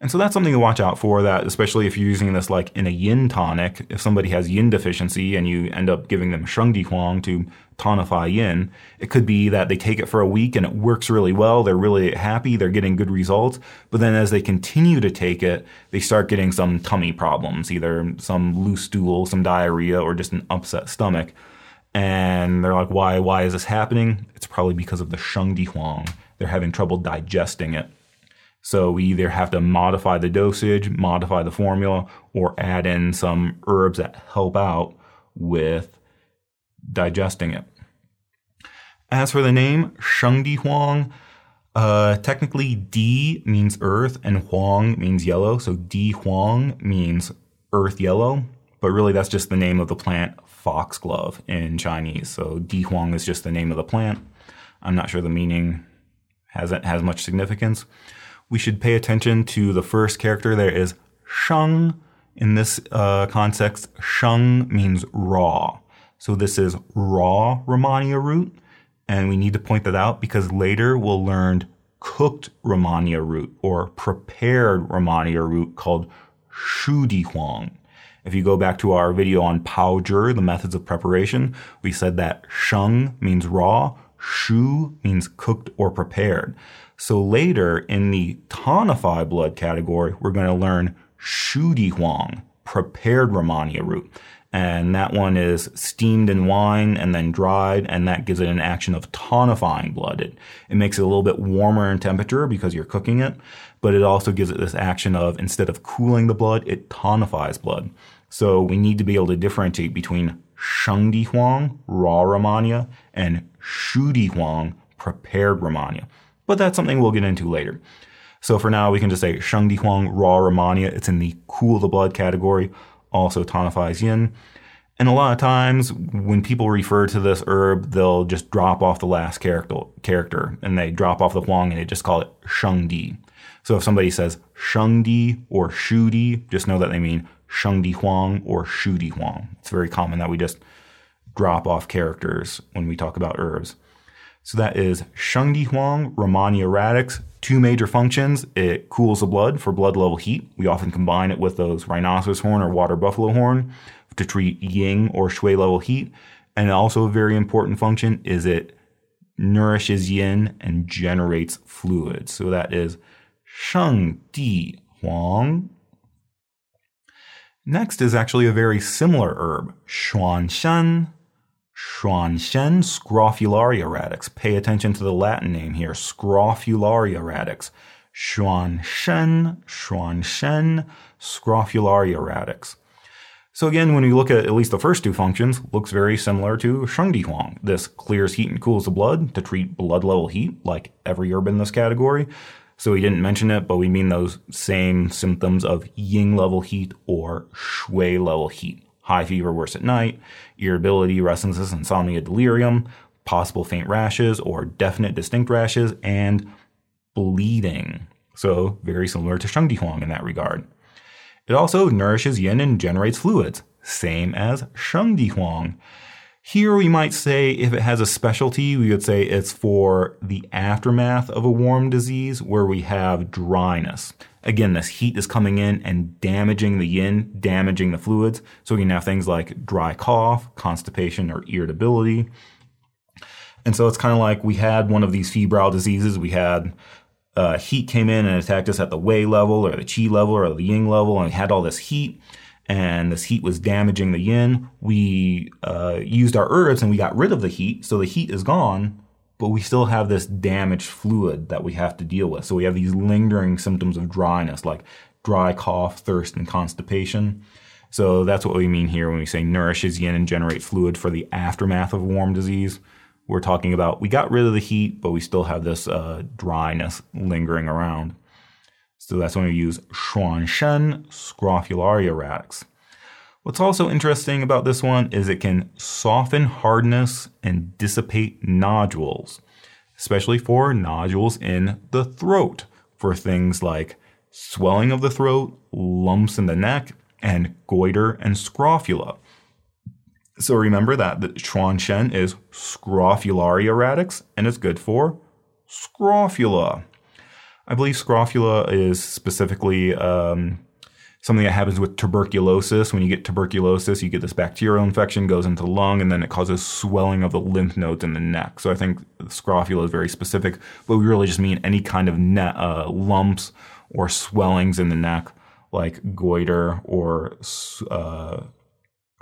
And so that's something to watch out for that, especially if you're using this like in a yin tonic. If somebody has yin deficiency and you end up giving them Shengdi Huang to tonify yin, it could be that they take it for a week and it works really well. They're really happy. They're getting good results. But then as they continue to take it, they start getting some tummy problems, either some loose stool, some diarrhea, or just an upset stomach. And they're like, why, why is this happening? It's probably because of the Shengdi Huang. They're having trouble digesting it. So we either have to modify the dosage, modify the formula, or add in some herbs that help out with digesting it. As for the name, Shengdi Huang, uh, technically Di means earth and Huang means yellow. So Di Huang means earth yellow, but really that's just the name of the plant foxglove in Chinese. So Di Huang is just the name of the plant. I'm not sure the meaning has has much significance we should pay attention to the first character there is sheng. In this uh, context, sheng means raw. So this is raw Rehmannia root. And we need to point that out because later we'll learn cooked Rehmannia root or prepared Rehmannia root called Shudi Huang. If you go back to our video on Pao Zhi, the methods of preparation, we said that sheng means raw, shu means cooked or prepared. So later in the tonify blood category, we're going to learn Shudi Huang, prepared Rehmannia root. And that one is steamed in wine and then dried, and that gives it an action of tonifying blood. It, it makes it a little bit warmer in temperature because you're cooking it, but it also gives it this action of instead of cooling the blood, it tonifies blood. So we need to be able to differentiate between Shengdi Huang, raw Rehmannia, and Shudi Huang, prepared Rehmannia but that's something we'll get into later. So for now, we can just say Shengdi Huang Raw Rehmannia. It's in the cool the blood category, also tonifies yin. And a lot of times when people refer to this herb, they'll just drop off the last character, character and they drop off the Huang and they just call it Shengdi. So if somebody says Shengdi or Shudi, just know that they mean Shengdi Huang or Shudi Huang. It's very common that we just drop off characters when we talk about herbs. So that is Shengdi Huang Rehmannia radix. Two major functions. It cools the blood for blood level heat. We often combine it with those rhinoceros horn or water buffalo horn to treat ying or xue level heat. And also a very important function is it nourishes yin and generates fluid. So that is Sheng Di Huang. Next is actually a very similar herb, Xuanshen Xuanshen scrophularia radix. Pay attention to the Latin name here, scrophularia radix. Xuanshen, Xuanshen, scrophularia radix. So again, when we look at at least the first two functions, looks very similar to Shengdi Huang. This clears heat and cools the blood to treat blood level heat, like every herb in this category. So we didn't mention it, but we mean those same symptoms of Ying level heat or Xue level heat high fever worse at night, irritability, restlessness, insomnia, delirium, possible faint rashes or definite distinct rashes, and bleeding. So very similar to Shengdi Huang in that regard. It also nourishes yin and generates fluids, same as Shengdi Huang. Here we might say if it has a specialty, we would say it's for the aftermath of a warm disease where we have dryness. Again, this heat is coming in and damaging the yin, damaging the fluids. So we can have things like dry cough, constipation, or irritability. And so it's kind of like we had one of these febrile diseases. We had uh, heat came in and attacked us at the wei level or the qi level or the ying level, and we had all this heat, and this heat was damaging the yin. We uh, used our herbs and we got rid of the heat, so the heat is gone, but we still have this damaged fluid that we have to deal with. So we have these lingering symptoms of dryness, like dry cough, thirst, and constipation. So that's what we mean here when we say nourishes yin and generate fluid for the aftermath of warm disease. We're talking about we got rid of the heat, but we still have this uh, dryness lingering around. So that's when we use Xuanshen scrophularia radix. What's also interesting about this one is it can soften hardness and dissipate nodules, especially for nodules in the throat, for things like swelling of the throat, lumps in the neck, and goiter and scrofula. So remember that the Xuanshen is scrophularia radix and it's good for scrofula. I believe scrofula is specifically um, something that happens with tuberculosis. When you get tuberculosis, you get this bacterial infection, goes into the lung, and then it causes swelling of the lymph nodes in the neck. So I think scrofula is very specific, but we really just mean any kind of ne- uh, lumps or swellings in the neck, like goiter or uh,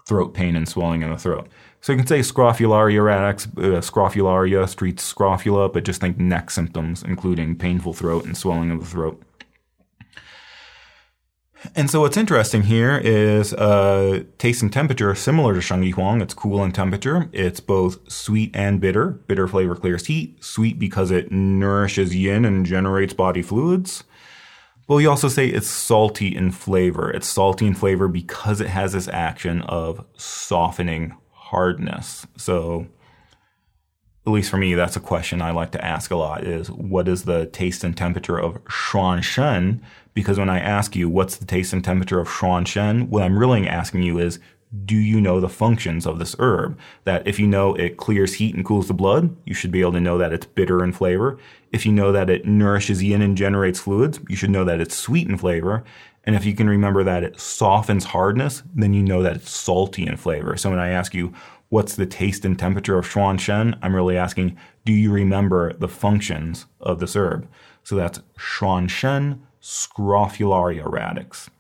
throat pain and swelling in the throat. So you can say scrophularia radix, uh, scrophularia, street scrofula, but just think neck symptoms, including painful throat and swelling of the throat. And so what's interesting here is uh, taste and temperature similar to Shengdi Huang. It's cool in temperature. It's both sweet and bitter. Bitter flavor clears heat. Sweet because it nourishes yin and generates body fluids. But we also say it's salty in flavor. It's salty in flavor because it has this action of softening hardness. So, at least for me, that's a question I like to ask a lot is what is the taste and temperature of Xuanshen? Because when I ask you what's the taste and temperature of Xuanshen, what I'm really asking you is do you know the functions of this herb? That if you know it clears heat and cools the blood, you should be able to know that it's bitter in flavor. If you know that it nourishes yin and generates fluids, you should know that it's sweet in flavor. And if you can remember that it softens hardness, then you know that it's salty in flavor. So when I ask you, what's the taste and temperature of Xuanshen, I'm really asking, do you remember the functions of this herb? So that's Xuanshen scrophularia radix.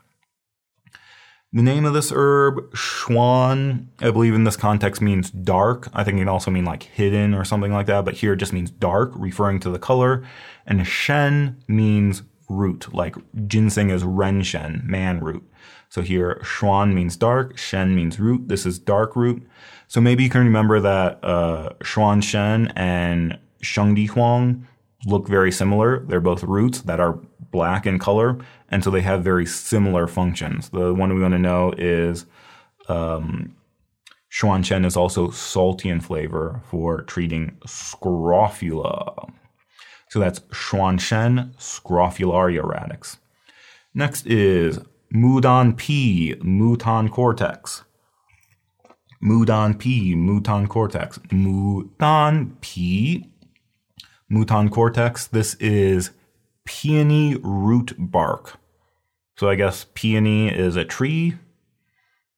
The name of this herb, Xuan, I believe in this context means dark. I think it can also mean like hidden or something like that, but here it just means dark, referring to the color. And Shen means root, like ginseng is renshen, man root. So here, Xuan means dark, Shen means root. This is dark root. So maybe you can remember that uh, Xuanshen and Shengdi Huang look very similar. They're both roots that are black in color, and so they have very similar functions. The one we want to know is um, Xuanshen is also salty in flavor for treating scrofula. So that's Xuanshen scrophularia radix. Next is Mudan Pi, Moutan cortex. Mudan Pi, Moutan cortex. Mudan Pi, Moutan cortex. This is peony root bark. So I guess peony is a tree,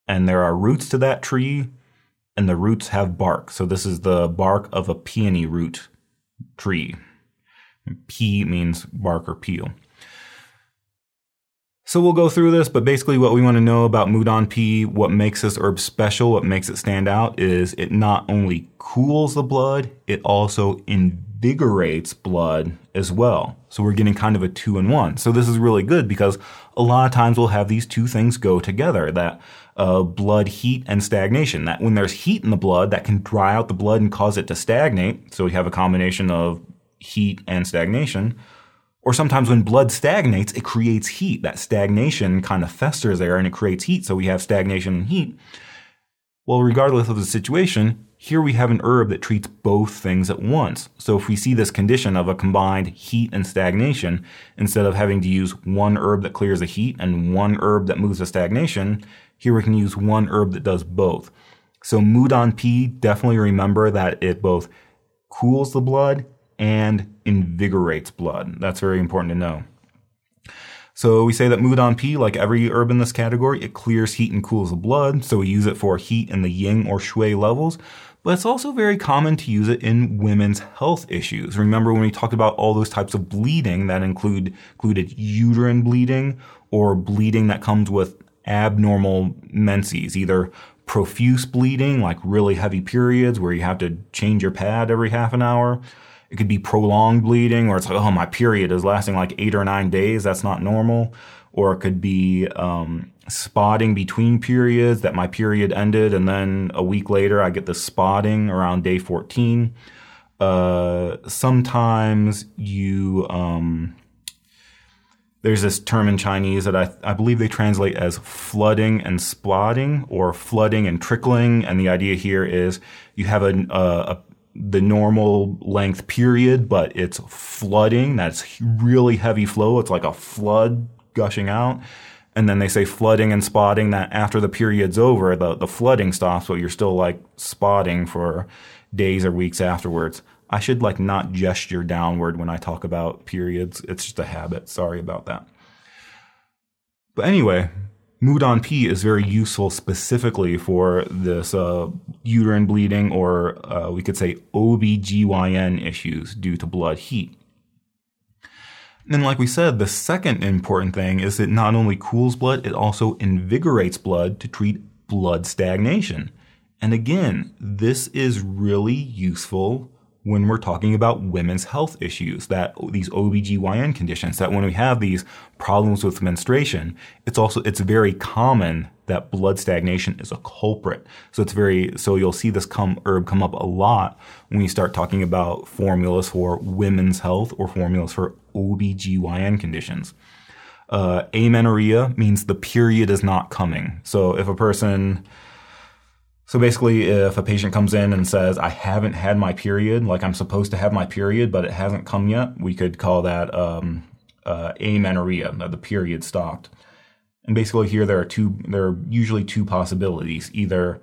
and there are roots to that tree, and the roots have bark. So this is the bark of a peony root tree. Pi means bark or peel. So we'll go through this, but basically what we want to know about Mudan Pi, what makes this herb special, what makes it stand out is it not only cools the blood, it also invigorates blood as well. So we're getting kind of a two in one. So this is really good because a lot of times we'll have these two things go together, that uh, blood heat and stagnation. That when there's heat in the blood, that can dry out the blood and cause it to stagnate. So we have a combination of heat and stagnation or sometimes when blood stagnates, it creates heat. That stagnation kind of festers there and it creates heat. So we have stagnation and heat. Well, regardless of the situation, here we have an herb that treats both things at once. So if we see this condition of a combined heat and stagnation, instead of having to use one herb that clears the heat and one herb that moves the stagnation, here we can use one herb that does both. So Mudan Pi, definitely remember that it both cools the blood and invigorates blood. That's very important to know. So we say that Mudan Pi, like every herb in this category, it clears heat and cools the blood. So we use it for heat in the ying or xue levels. But it's also very common to use it in women's health issues. Remember when we talked about all those types of bleeding that include included uterine bleeding or bleeding that comes with abnormal menses, either profuse bleeding, like really heavy periods where you have to change your pad every half an hour, it could be prolonged bleeding, or it's like, oh, my period is lasting like eight or nine days. That's not normal. Or it could be um, spotting between periods that my period ended, and then a week later I get the spotting around day 14. Uh, sometimes you, um, there's this term in Chinese that I, I believe they translate as flooding and spotting or flooding and trickling. And the idea here is you have a, a, a the normal length period, but it's flooding. That's really heavy flow. It's like a flood gushing out. And then they say flooding and spotting that after the period's over, the, the flooding stops, but you're still like spotting for days or weeks afterwards. I should like not gesture downward when I talk about periods. It's just a habit. Sorry about that. But anyway, Mudan Pi is very useful specifically for this uh, uterine bleeding or uh, we could say OBGYN issues due to blood heat. And like we said, the second important thing is it not only cools blood, it also invigorates blood to treat blood stagnation. And again, this is really useful when we're talking about women's health issues, that these OBGYN conditions, that when we have these problems with menstruation, it's also, it's very common that blood stagnation is a culprit. So it's very, so you'll see this come, herb come up a lot when you start talking about formulas for women's health or formulas for OBGYN conditions. Uh, amenorrhea means the period is not coming. So if a person, so basically, if a patient comes in and says, I haven't had my period, like I'm supposed to have my period, but it hasn't come yet, we could call that um, uh, amenorrhea, the period stopped. And basically, here there are two, there are usually two possibilities. Either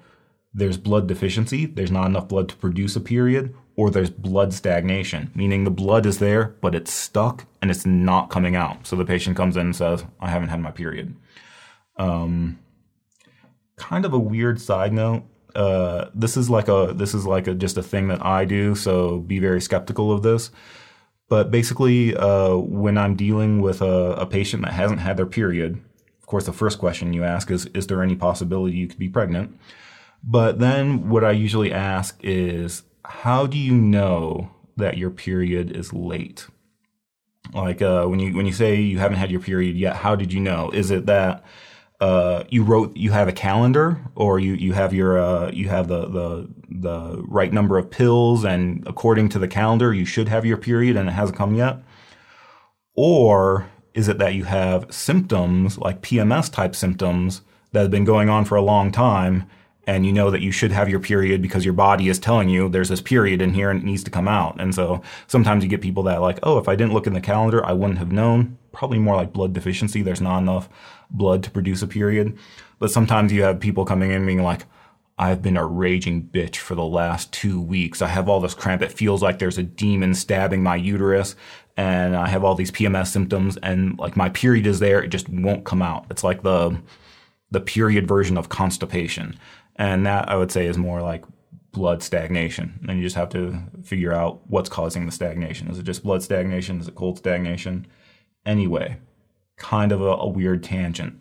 there's blood deficiency, there's not enough blood to produce a period, or there's blood stagnation, meaning the blood is there, but it's stuck and it's not coming out. So the patient comes in and says, I haven't had my period. Um, kind of a weird side note uh, this is like a this is like a just a thing that I do. So be very skeptical of this. But basically, uh, when I'm dealing with a, a, patient that hasn't had their period, of course, the first question you ask is, "Is there any possibility you could be pregnant?" But then, what I usually ask is, "How do you know that your period is late?" Like uh, when you when you say you haven't had your period yet, how did you know? Is it that uh, you wrote you have a calendar or you you have your uh, you have the the the right number of pills and according to the calendar you should have your period and it hasn't come yet or is it that you have symptoms like PMS type symptoms that have been going on for a long time and you know that you should have your period because your body is telling you there's this period in here and it needs to come out. And so sometimes you get people that like, oh, if I didn't look in the calendar, I wouldn't have known. Probably more like blood deficiency. There's not enough blood to produce a period. But sometimes you have people coming in being like, I've been a raging bitch for the last two weeks. I have all this cramp. It feels like there's a demon stabbing my uterus and I have all these PMS symptoms and like my period is there. It just won't come out. It's like the, the period version of constipation. And that I would say is more like blood stagnation. And you just have to figure out what's causing the stagnation. Is it just blood stagnation? Is it cold stagnation? Anyway, kind of a, a weird tangent.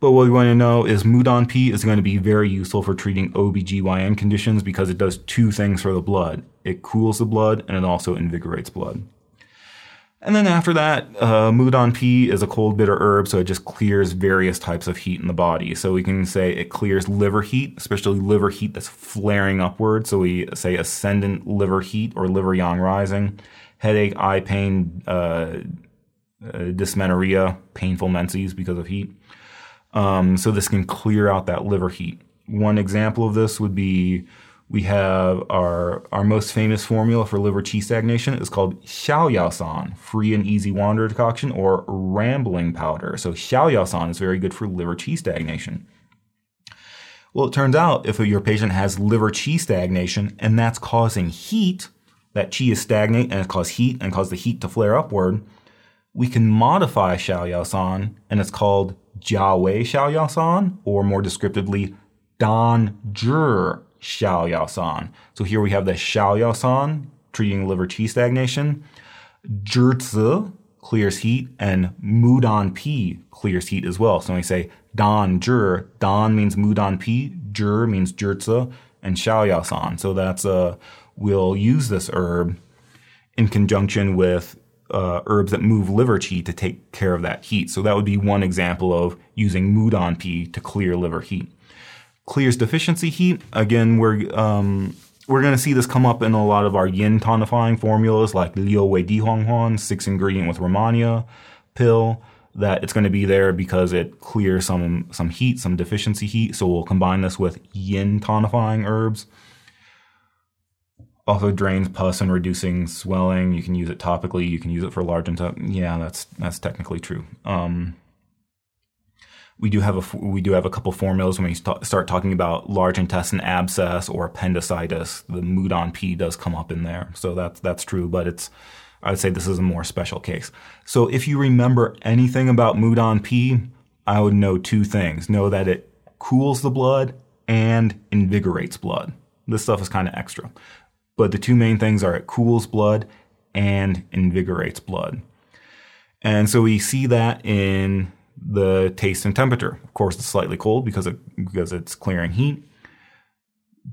But what we want to know is Mudan Pi is going to be very useful for treating OBGYN conditions because it does two things for the blood. It cools the blood and it also invigorates blood. And then after that, uh, Mudan Pi is a cold bitter herb, so it just clears various types of heat in the body. So we can say it clears liver heat, especially liver heat that's flaring upward. So we say ascendant liver heat or liver yang rising, headache, eye pain, uh, uh, dysmenorrhea, painful menses because of heat. Um, so this can clear out that liver heat. One example of this would be we have our our most famous formula for liver qi stagnation is called Xiaoyaosan, free and easy wander decoction, or rambling powder. So Xiaoyaosan is very good for liver qi stagnation. Well, it turns out if your patient has liver qi stagnation and that's causing heat, that qi is stagnant and it causes heat and causes the heat to flare upward, we can modify Xiao Yao San, and it's called Jia Wei Xiao Yao San, or more descriptively, Dan Yao San. So here we have the San, treating liver qi stagnation, Zhi clears heat, and Mudan Pi clears heat as well. So when we say Dan Zhi, Dan means Mudan Pi, Zhi means Zhi and Xiao Yao San. So that's a, uh, we'll use this herb in conjunction with uh, herbs that move liver qi to take care of that heat. So that would be one example of using Mudan Pi to clear liver heat. Clears deficiency heat. Again, we're um, we're going to see this come up in a lot of our yin tonifying formulas like Liu Wei Di Huang Wan, six ingredient with Rehmannia pill. That it's going to be there because it clears some some heat, some deficiency heat. So we'll combine this with yin tonifying herbs also drains pus and reducing swelling. You can use it topically. You can use it for large intestine. Yeah, that's that's technically true. Um, we do have a we do have a couple formulas when we st- start talking about large intestine abscess or appendicitis. The Mudan Pi does come up in there, so that's that's true. But it's I'd say this is a more special case. So if you remember anything about Mudan Pi, would know two things: know that it cools the blood and invigorates blood. This stuff is kind of extra. But the two main things are it cools blood and invigorates blood. And so we see that in the taste and temperature. Of course, it's slightly cold because it, because it's clearing heat,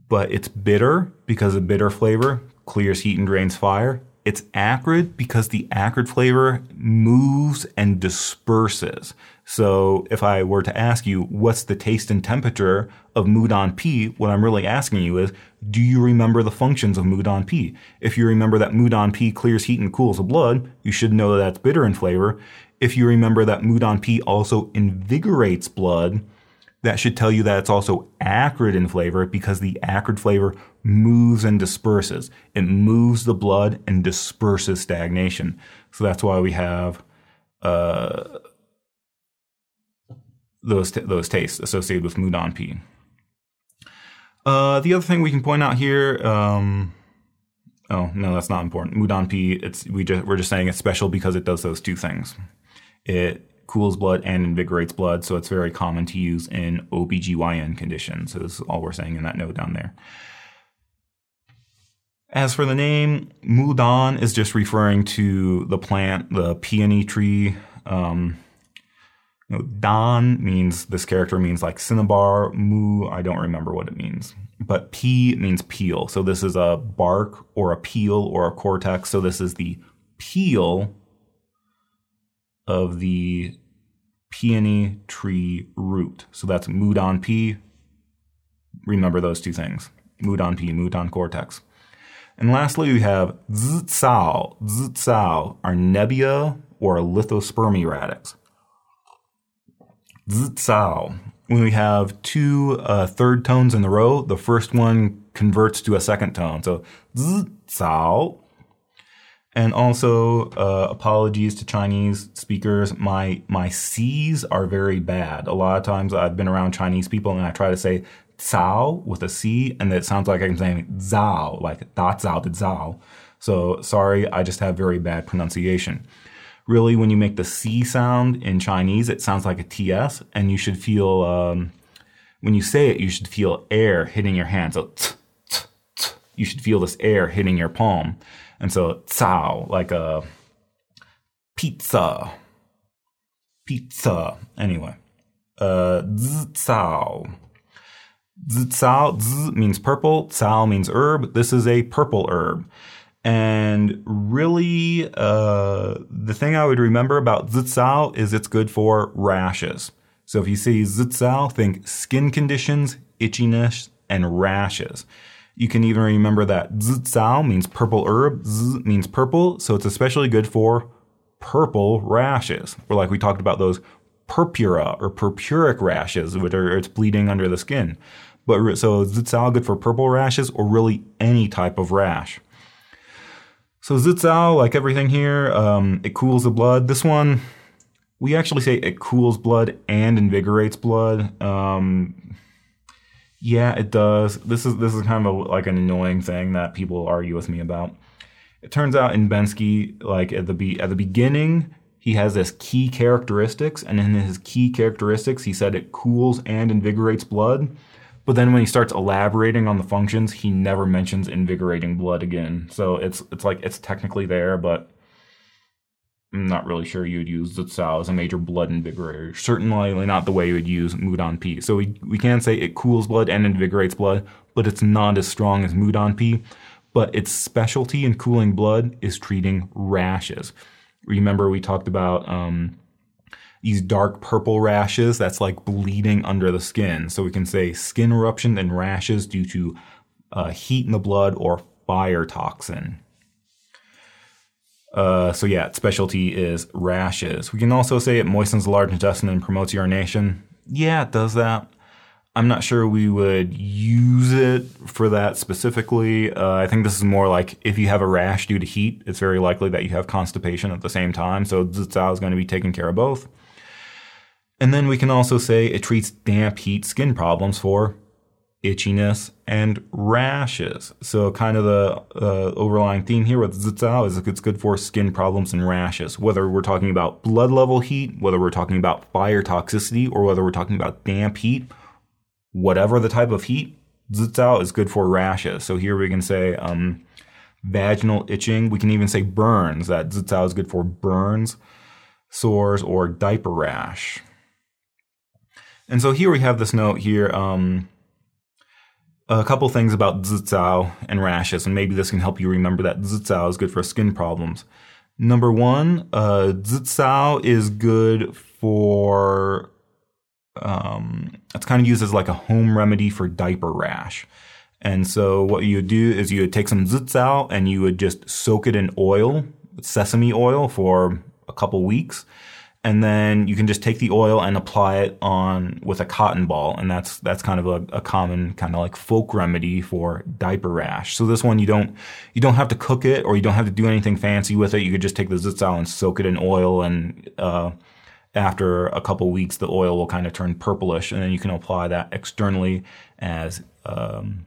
but it's bitter because the bitter flavor clears heat and drains fire. It's acrid because the acrid flavor moves and disperses. So if I were to ask you, what's the taste and temperature of Mudan Pi, what I'm really asking you is, do you remember the functions of Mudan Pi? If you remember that Mudan Pi clears heat and cools the blood, you should know that that's bitter in flavor. If you remember that Mudan Pi also invigorates blood, that should tell you that it's also acrid in flavor because the acrid flavor moves and disperses. It moves the blood and disperses stagnation. So that's why we have uh, those t- those tastes associated with Mudan Pi. Uh, the other thing we can point out here. Um, oh no, that's not important. Mudan Pi. It's we just we're just saying it's special because it does those two things. It cools blood and invigorates blood, so it's very common to use in OBGYN conditions. So this is all we're saying in that note down there. As for the name, Mudan is just referring to the plant, the peony tree. Um, Dan means this character means like cinnabar. Mu, I don't remember what it means, but Pi means peel. So this is a bark or a peel or a cortex. So this is the peel of the peony tree root. So that's Mudan Pi. Remember those two things. Mudan Pi, Mudan cortex. And lastly, we have Zicao. Zicao are nebbia or lithospermi radix. Zicao. When we have two uh, third tones in a row, the first one converts to a second tone. So Zitsao and also, uh, apologies to Chinese speakers. My my C's are very bad. A lot of times, I've been around Chinese people, and I try to say "cao" with a C, and it sounds like I'm saying "zao," like "da zao de zao." So sorry, I just have very bad pronunciation. Really, when you make the C sound in Chinese, it sounds like a TS, and you should feel um, when you say it, you should feel air hitting your hand. So t, t, t, you should feel this air hitting your palm. And so cao, like a pizza. Pizza. Anyway. Uh cao. Cao, zi means purple, cao means herb. This is a purple herb. And really, uh, the thing I would remember about zicao is it's good for rashes. So if you see zicao, think skin conditions, itchiness, and rashes. You can even remember that zicao means purple herb, zi means purple, so it's especially good for purple rashes. Or like we talked about those purpura or purpuric rashes, which are it's bleeding under the skin. But so zicao good for purple rashes or really any type of rash. So zicao, like everything here, um, it cools the blood. This one, we actually say it cools blood and invigorates blood. Um, yeah, it does. This is this is kind of a, like an annoying thing that people argue with me about. It turns out in Bensky, like at the be at the beginning, he has this key characteristics, and in his key characteristics, he said it cools and invigorates blood. But then when he starts elaborating on the functions, he never mentions invigorating blood again. So it's it's like it's technically there, but I'm not really sure you'd use Zicao as a major blood invigorator. Certainly not the way you would use Mudan Pi. So we, we can say it cools blood and invigorates blood, but it's not as strong as Mudan Pi. But its specialty in cooling blood is treating rashes. Remember we talked about um, these dark purple rashes that's like bleeding under the skin. So we can say skin eruption and rashes due to uh, heat in the blood or fire toxin. Uh, so yeah, specialty is rashes. We can also say it moistens the large intestine and promotes urination. Yeah, it does that. I'm not sure we would use it for that specifically. Uh, I think this is more like if you have a rash due to heat, it's very likely that you have constipation at the same time. So Zicao is going to be taking care of both. And then we can also say it treats damp heat skin problems for itchiness, and rashes. So, kind of the uh, overlying theme here with Zicao is it's good for skin problems and rashes. Whether we're talking about blood level heat, whether we're talking about fire toxicity, or whether we're talking about damp heat, whatever the type of heat, Zicao is good for rashes. So, here we can say um, vaginal itching. We can even say burns, that Zicao is good for burns, sores, or diaper rash. And so here we have this note here. Um, a couple things about Zicao and rashes, and maybe this can help you remember that Zicao is good for skin problems. Number one, uh, is good for, um, it's kind of used as like a home remedy for diaper rash. And so what you would do is you would take some Zicao and you would just soak it in oil, sesame oil, for a couple weeks and then you can just take the oil and apply it on with a cotton ball and that's that's kind of a, a, common kind of like folk remedy for diaper rash. So this one you don't you don't have to cook it or you don't have to do anything fancy with it. You could just take the zicao and soak it in oil and uh, after a couple weeks the oil will kind of turn purplish and then you can apply that externally as um,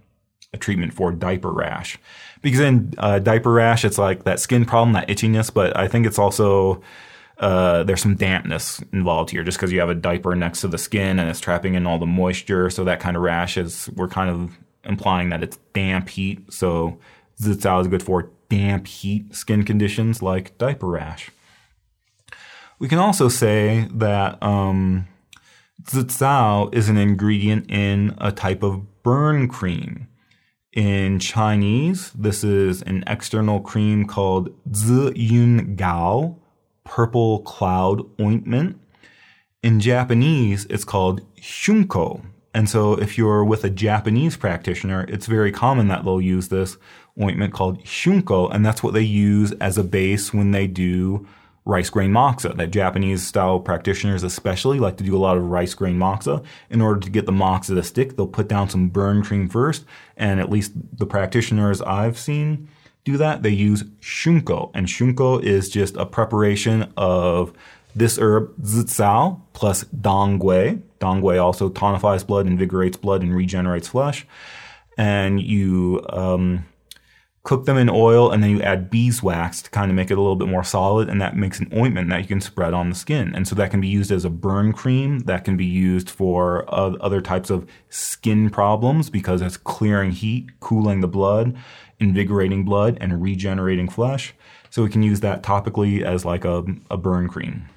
a treatment for diaper rash. Because in uh, diaper rash it's like that skin problem that itchiness but i think it's also uh, there's some dampness involved here just because you have a diaper next to the skin and it's trapping in all the moisture. So that kind of rash is, we're kind of implying that it's damp heat. So Zicao is good for damp heat skin conditions like diaper rash. We can also say that um, is an ingredient in a type of burn cream. In Chinese, this is an external cream called Zi Yun Gao, purple cloud ointment. In Japanese, it's called shiunko. And so if you're with a Japanese practitioner, it's very common that they'll use this ointment called shiunko, and that's what they use as a base when they do rice grain moxa. That Japanese style practitioners especially like to do a lot of rice grain moxa. In order to get the moxa to stick, they'll put down some burn cream first, and at least the practitioners I've seen do that, they use shiunko. And shiunko is just a preparation of this herb, zicao, plus danggui. Danggui also tonifies blood, invigorates blood, and regenerates flesh. And you um, cook them in oil, and then you add beeswax to kind of make it a little bit more solid, and that makes an ointment that you can spread on the skin. And so that can be used as a burn cream. That can be used for uh, other types of skin problems because it's clearing heat, cooling the blood invigorating blood and regenerating flesh. So we can use that topically as like a, a burn cream.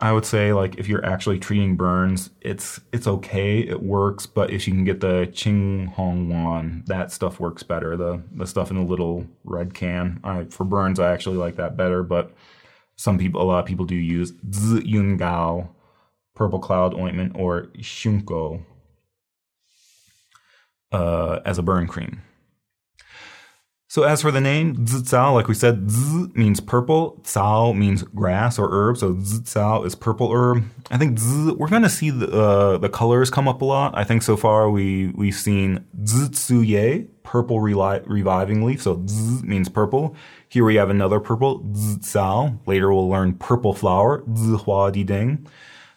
I would say like if you're actually treating burns, it's it's okay, it works, but if you can get the Qing Hong Wan, that stuff works better. The the stuff in the little red can. I, for burns, I actually like that better, but some people, a lot of people do use Zi Yun Gao, Purple Cloud Ointment, or Shiunko uh, as a burn cream. So as for the name, Zicao, like we said, Zi means purple, Zao means grass or herb, so Zicao is purple herb. I think Zi, we're going to see the, uh, the colors come up a lot. I think so far we, we've seen Zisuye, purple reviving leaf, so Zi means purple. Here we have another purple, Zicao. Later we'll learn purple flower, Zihua Di Ding.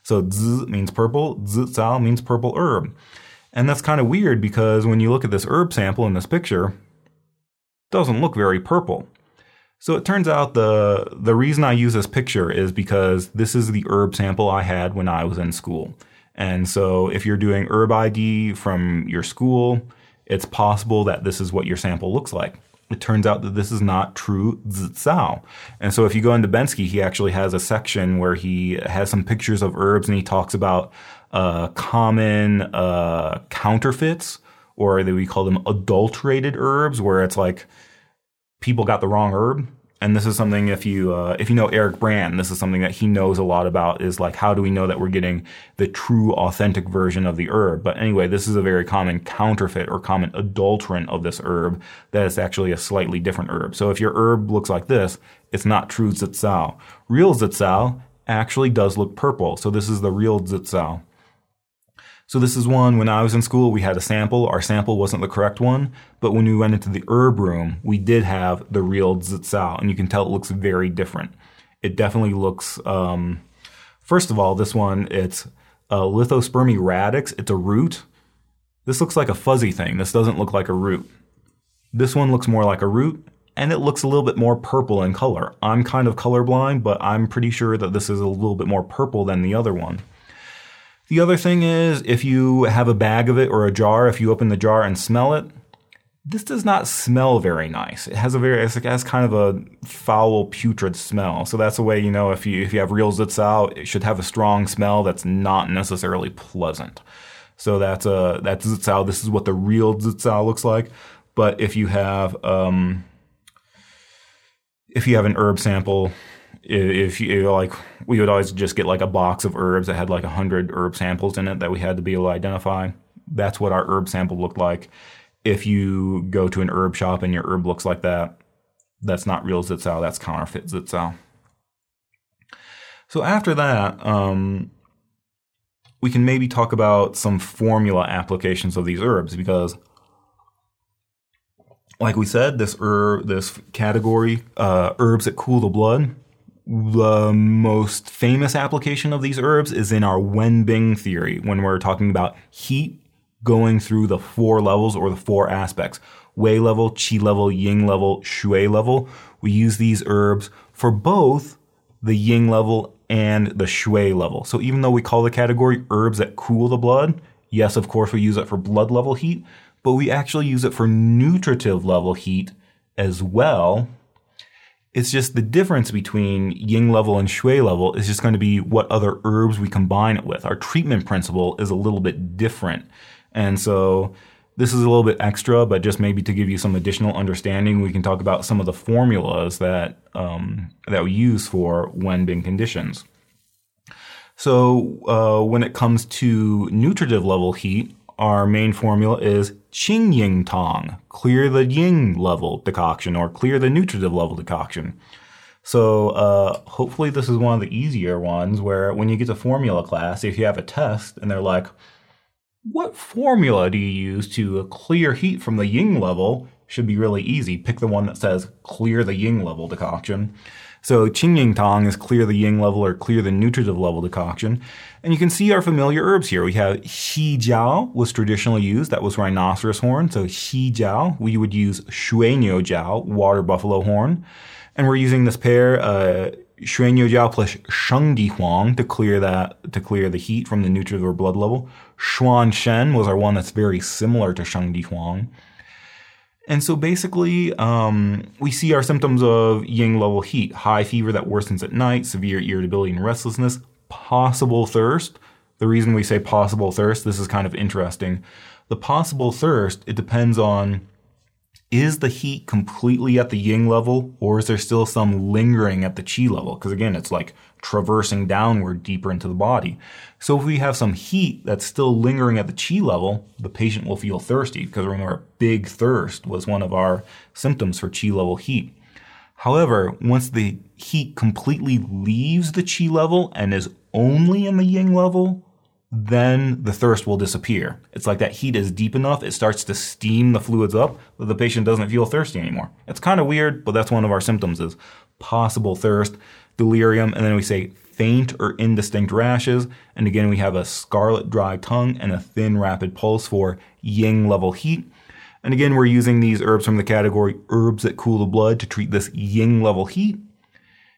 So Zi means purple, Zicao means purple herb. And that's kind of weird because when you look at this herb sample in this picture, doesn't look very purple. So it turns out the the reason I use this picture is because this is the herb sample I had when I was in school. And so if you're doing herb ID from your school, it's possible that this is what your sample looks like. It turns out that this is not true Zicao. And so if you go into Bensky, he actually has a section where he has some pictures of herbs and he talks about uh, common uh, counterfeits, or that we call them adulterated herbs, where it's like people got the wrong herb and this is something if you uh, if you know Eric Brand, this is something that he knows a lot about. Is like how do we know that we're getting the true authentic version of the herb? But anyway, this is a very common counterfeit or common adulterant of this herb that is actually a slightly different herb. So if your herb looks like this, it's not true zicao. Real zicao actually does look purple. So this is the real zicao. So this is one when I was in school, we had a sample. Our sample wasn't the correct one, but when we went into the herb room, we did have the real Zicao, and you can tell it looks very different. It definitely looks, um, first of all, this one, it's a Lithospermi radix. It's a root. This looks like a fuzzy thing. This doesn't look like a root. This one looks more like a root, and it looks a little bit more purple in color. I'm kind of colorblind, but I'm pretty sure that this is a little bit more purple than the other one. The other thing is, if you have a bag of it or a jar, if you open the jar and smell it, this does not smell very nice. It has a very, it has kind of a foul, putrid smell. So that's a way you know if you if you have real zicao, it should have a strong smell that's not necessarily pleasant. So that's a that's zicao. This is what the real zicao looks like. But if you have um, if you have an herb sample, if you like we would always just get like a box of herbs that had like a hundred herb samples in it that we had to be able to identify. That's what our herb sample looked like. If you go to an herb shop and your herb looks like that that's not real zicao that's counterfeit zicao so after that um, we can maybe talk about some formula applications of these herbs because like we said, this herb, this category, uh, herbs that cool the blood, the most famous application of these herbs is in our Wenbing theory when we're talking about heat going through the four levels or the four aspects Wei level, Qi level, Ying level, Xue level. We use these herbs for both the Ying level and the Xue level. So even though we call the category herbs that cool the blood, yes, of course, we use it for blood level heat, but we actually use it for nutritive level heat as well it's just the difference between Ying level and Xue level is just going to be what other herbs we combine it with. Our treatment principle is a little bit different. And so this is a little bit extra, but just maybe to give you some additional understanding, we can talk about some of the formulas that um, that we use for Wenbing conditions. So uh, when it comes to nutritive level heat, our main formula is Qing Ying Tang, clear the Ying level decoction or clear the nutritive level decoction. So uh, hopefully this is one of the easier ones where when you get to formula class, if you have a test and they're like, what formula do you use to clear heat from the Ying level? Should be really easy. Pick the one that says clear the Ying level decoction. So Qing Ying Tang is clear the Ying level or clear the nutritive level decoction. And you can see our familiar herbs here. We have Xi Jiao was traditionally used. That was rhinoceros horn. So Xi Jiao. We would use Shui Niu Jiao, water buffalo horn. And we're using this pair, uh, Shui Niu Jiao plus Sheng Di Huang to clear that, to clear the heat from the nutritive or blood level. Xuan Shen was our one that's very similar to Sheng Di Huang. And so basically, um, we see our symptoms of Ying level heat high fever that worsens at night, severe irritability and restlessness, possible thirst. The reason we say possible thirst, this is kind of interesting. The possible thirst, it depends on is the heat completely at the yin level or is there still some lingering at the qi level? Because again, it's like traversing downward deeper into the body. So if we have some heat that's still lingering at the qi level, the patient will feel thirsty because remember, big thirst was one of our symptoms for qi level heat. However, once the heat completely leaves the qi level and is only in the yin level, then the thirst will disappear. It's like that heat is deep enough, it starts to steam the fluids up that the patient doesn't feel thirsty anymore. It's kind of weird, but that's one of our symptoms is possible thirst, delirium, and then we say faint or indistinct rashes. And again, we have a scarlet dry tongue and a thin rapid pulse for yin level heat. And again, we're using these herbs from the category herbs that cool the blood to treat this yin level heat.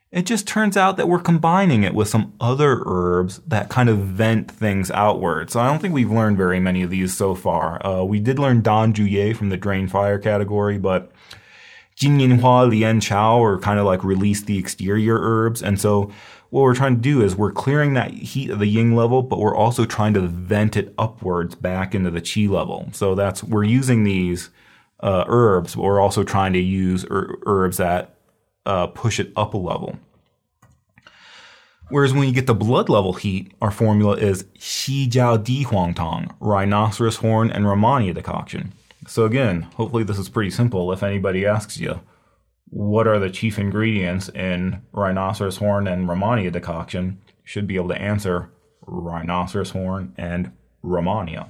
It just turns out that we're combining it with some other herbs that kind of vent things outward. So I don't think we've learned very many of these so far. Uh, we did learn Dan Zhu Ye from the Drain Fire category, but Jin Yin Hua, Lian Qiao are kind of like release the exterior herbs. And so what we're trying to do is we're clearing that heat of the yin level, but we're also trying to vent it upwards back into the qi level. So that's, we're using these uh, herbs, but we're also trying to use er- herbs that uh, push it up a level. Whereas when you get the blood level heat, our formula is Xi Jiao Di Huang Tang, rhinoceros horn and Rehmannia decoction. So again, hopefully this is pretty simple. If anybody asks you, what are the chief ingredients in rhinoceros horn and Rehmannia decoction, should be able to answer rhinoceros horn and Rehmannia.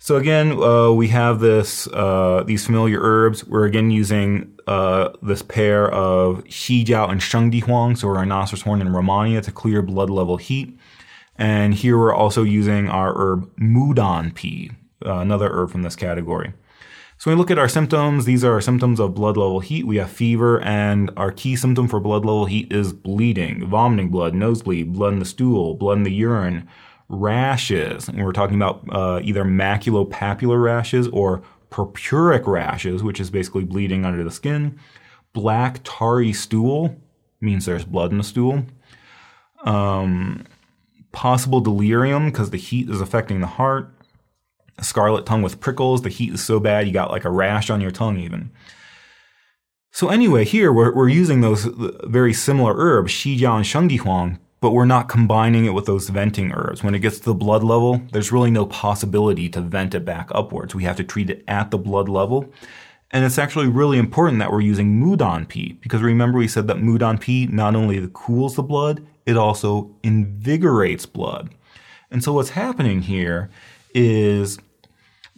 So again, uh, we have this uh, these familiar herbs. We're again using uh, this pair of Xijiao and Shengdi Huang, so rhinoceros horn and Rehmannia to clear blood level heat. And here we're also using our herb Mudan Pi, uh, another herb from this category. So when we look at our symptoms, these are symptoms of blood level heat. We have fever, and our key symptom for blood level heat is bleeding, vomiting blood, nosebleed, blood in the stool, blood in the urine, rashes. And we're talking about uh, either maculopapular rashes or purpuric rashes, which is basically bleeding under the skin. Black tarry stool means there's blood in the stool. Um, possible delirium because the heat is affecting the heart scarlet tongue with prickles. The heat is so bad you got like a rash on your tongue even. So anyway, here we're, we're using those uh, very similar herbs, Xijiao and Shengdi Huang, but we're not combining it with those venting herbs. When it gets to the blood level, there's really no possibility to vent it back upwards. We have to treat it at the blood level. And it's actually really important that we're using Mudan Pi because remember we said that Mudan Pi not only cools the blood, it also invigorates blood. And so what's happening here is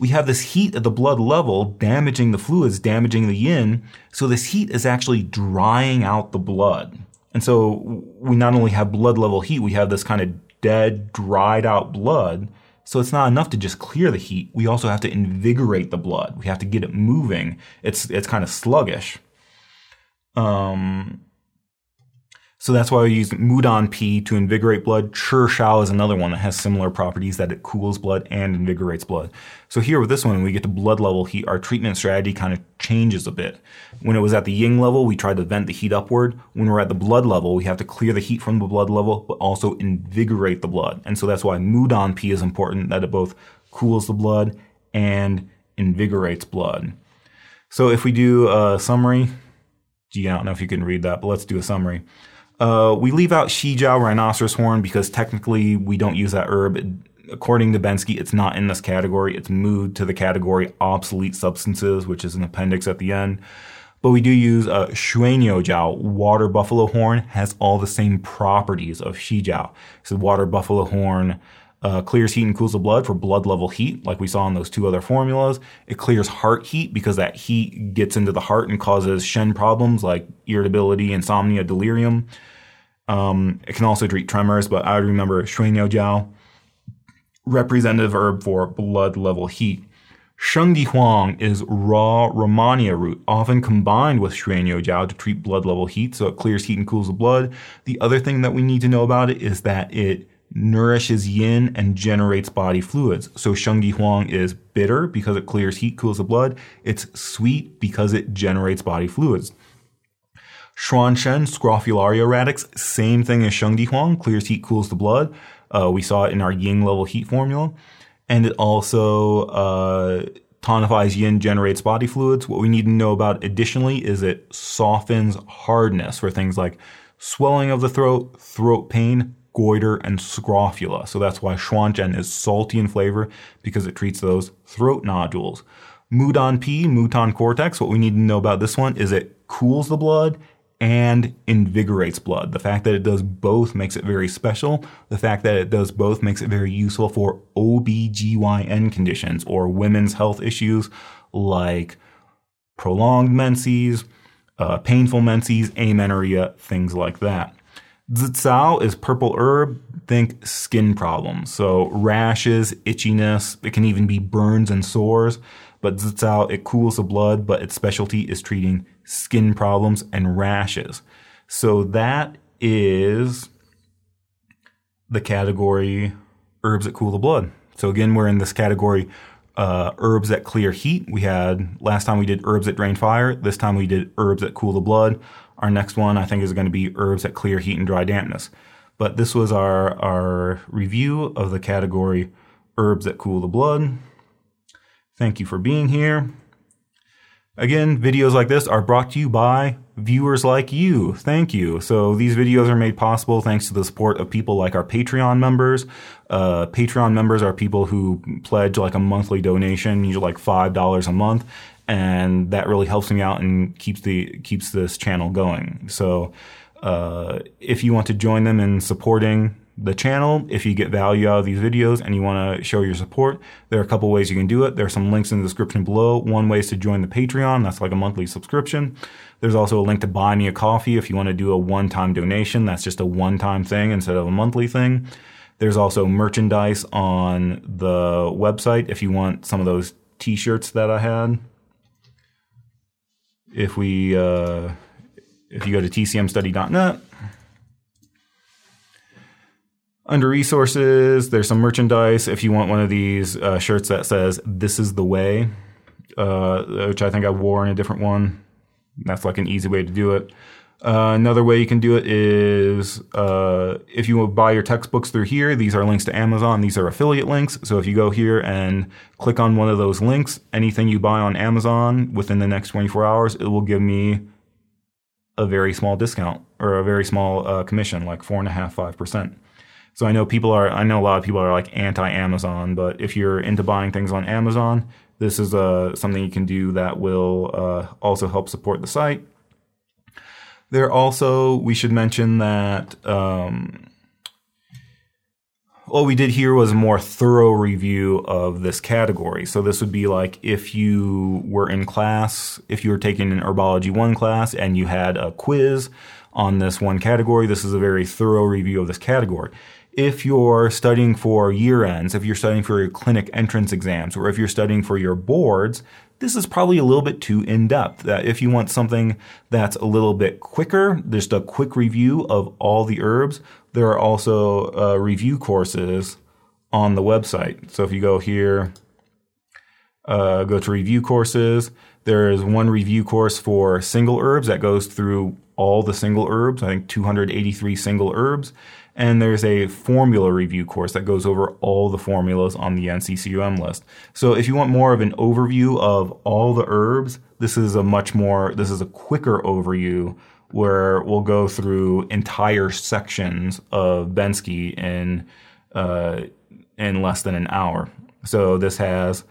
we have this heat at the blood level damaging the fluids, damaging the yin. So this heat is actually drying out the blood. And so we not only have blood level heat, we have this kind of dead, dried out blood. So it's not enough to just clear the heat. We also have to invigorate the blood. We have to get it moving. It's it's kind of sluggish. Um, so that's why we use Mudan Pi to invigorate blood. Chi Shao is another one that has similar properties that it cools blood and invigorates blood. So here with this one, we get to blood level heat, our treatment strategy kind of changes a bit. When it was at the yin level, we tried to vent the heat upward. When we're at the blood level, we have to clear the heat from the blood level, but also invigorate the blood. And so that's why Mudan Pi is important, that it both cools the blood and invigorates blood. So if we do a summary, gee, I don't know if you can read that, but let's do a summary. Uh, we leave out Xijiao rhinoceros horn because technically we don't use that herb. According to Bensky, it's not in this category. It's moved to the category obsolete substances, which is an appendix at the end. But we do use uh, Shuiniu Jiao, water buffalo horn, has all the same properties of Xijiao. So water buffalo horn uh, clears heat and cools the blood for blood level heat, like we saw in those two other formulas. It clears heart heat because that heat gets into the heart and causes Shen problems like irritability, insomnia, delirium. Um, it can also treat tremors, but I remember Shuiniu Jiao, representative herb for blood level heat. Shengdi Huang is raw Rehmannia root, often combined with Shuiniu Jiao to treat blood level heat, so it clears heat and cools the blood. The other thing that we need to know about it is that it nourishes yin and generates body fluids. So Shengdi Huang is bitter because it clears heat, cools the blood. It's sweet because it generates body fluids. Xuan Shen, Scrophularia radix, same thing as Shengdi Huang, clears heat, cools the blood. Uh, we saw it in our yin level heat formula. And it also uh, tonifies yin, generates body fluids. What we need to know about additionally is it softens hardness for things like swelling of the throat, throat pain, goiter, and scrofula. So that's why Xuanshen is salty in flavor because it treats those throat nodules. Mudan Pi, Moutan cortex, what we need to know about this one is it cools the blood and invigorates blood. The fact that it does both makes it very special. The fact that it does both makes it very useful for OBGYN conditions or women's health issues like prolonged menses, uh, painful menses, amenorrhea, things like that. Zicao is purple herb. Think skin problems. So rashes, itchiness. It can even be burns and sores. But Zicao, it cools the blood, but its specialty is treating skin problems and rashes. So that is the category herbs that cool the blood. So again, we're in this category uh, herbs that clear heat. We had last time we did herbs that drain fire. This time we did herbs that cool the blood. Our next one I think is going to be herbs that clear heat and dry dampness. But this was our our review of the category herbs that cool the blood. Thank you for being here. Again, videos like this are brought to you by viewers like you. Thank you. So these videos are made possible thanks to the support of people like our Patreon members. Uh, Patreon members are people who pledge like a monthly donation, usually like five dollars a month, and that really helps me out and keeps the keeps this channel going. So uh, if you want to join them in supporting the channel. If you get value out of these videos and you want to show your support, there are a couple ways you can do it. There are some links in the description below. One way is to join the Patreon. That's like a monthly subscription. There's also a link to buy me a coffee if you want to do a one-time donation. That's just a one-time thing instead of a monthly thing. There's also merchandise on the website if you want some of those t-shirts that I had. If we, uh, if you go to tcmstudy.net, under resources, there's some merchandise. If you want one of these uh, shirts that says "This is the way," uh, which I think I wore in a different one, that's like an easy way to do it. Uh, another way you can do it is uh, if you buy your textbooks through here, these are links to Amazon. These are affiliate links. So if you go here and click on one of those links, anything you buy on Amazon within the next 24 hours, it will give me a very small discount or a very small uh, commission, like four and a half, five percent. So I know people are, I know a lot of people are like anti-Amazon, but if you're into buying things on Amazon, this is uh, something you can do that will uh, also help support the site. There also, we should mention that um, what we did here was a more thorough review of this category. So this would be like if you were in class, if you were taking an Herbology 1 class and you had a quiz on this one category, this is a very thorough review of this category if you're studying for year ends, if you're studying for your clinic entrance exams, or if you're studying for your boards, this is probably a little bit too in depth. If you want something that's a little bit quicker, just a quick review of all the herbs, there are also uh, review courses on the website. So if you go here, uh, go to review courses, there is one review course for single herbs that goes through all the single herbs, I think 283 single herbs. And there's a formula review course that goes over all the formulas on the NCCAOM list. So if you want more of an overview of all the herbs, this is a much more, this is a quicker overview where we'll go through entire sections of Bensky in, uh, in less than an hour. So this has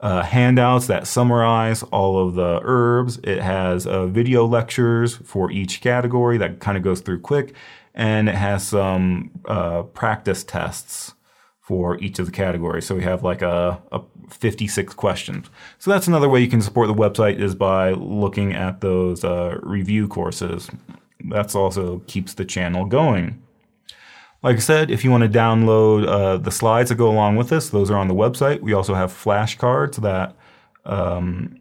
uh, handouts that summarize all of the herbs. It has uh, video lectures for each category that kind of goes through quick, and it has some uh, practice tests for each of the categories. So we have like a, a 56 questions. So that's another way you can support the website is by looking at those uh, review courses. That's also keeps the channel going. Like I said, if you want to download uh, the slides that go along with this, those are on the website. We also have flashcards that um,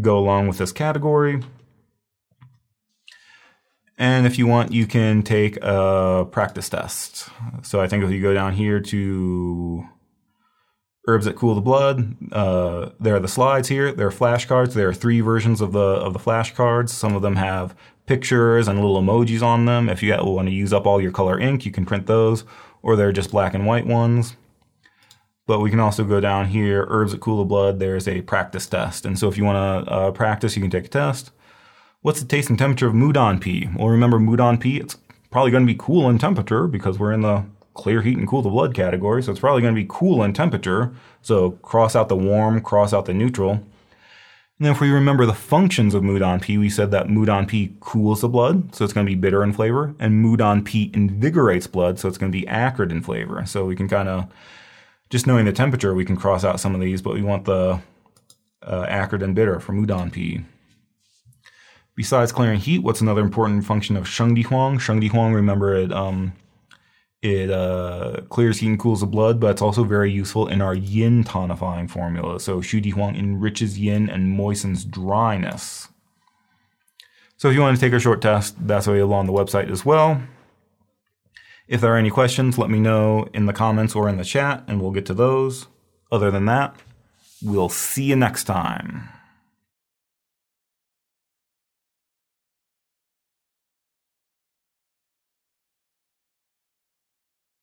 go along with this category. And if you want, you can take a practice test. So I think if you go down here to herbs that cool the blood, uh, there are the slides here. There are flashcards. There are three versions of the of the flashcards. Some of them have pictures and little emojis on them. If you want to use up all your color ink, you can print those, or they're just black and white ones. But we can also go down here, herbs that cool the blood, there's a practice test. And so if you want to uh, practice, you can take a test. What's the taste and temperature of Mudan Pi? Well, remember Mudan Pi, it's probably going to be cool in temperature because we're in the clear heat and cool the blood category. So it's probably going to be cool in temperature. So cross out the warm, cross out the neutral. And then if we remember the functions of Mudan Pi, we said that Mudan Pi cools the blood, so it's going to be bitter in flavor, and Mudan Pi invigorates blood, so it's going to be acrid in flavor. So we can kind of, just knowing the temperature, we can cross out some of these, but we want the uh, acrid and bitter for Mudan Pi. Besides clearing heat, what's another important function of Shengdi Huang? Shengdi Huang, remember it, um, It uh, clears heat and cools the blood, but it's also very useful in our yin tonifying formula. So Shu Di Huang enriches yin and moistens dryness. So if you want to take a short test, that's available on the website as well. If there are any questions, let me know in the comments or in the chat, and we'll get to those. Other than that, we'll see you next time.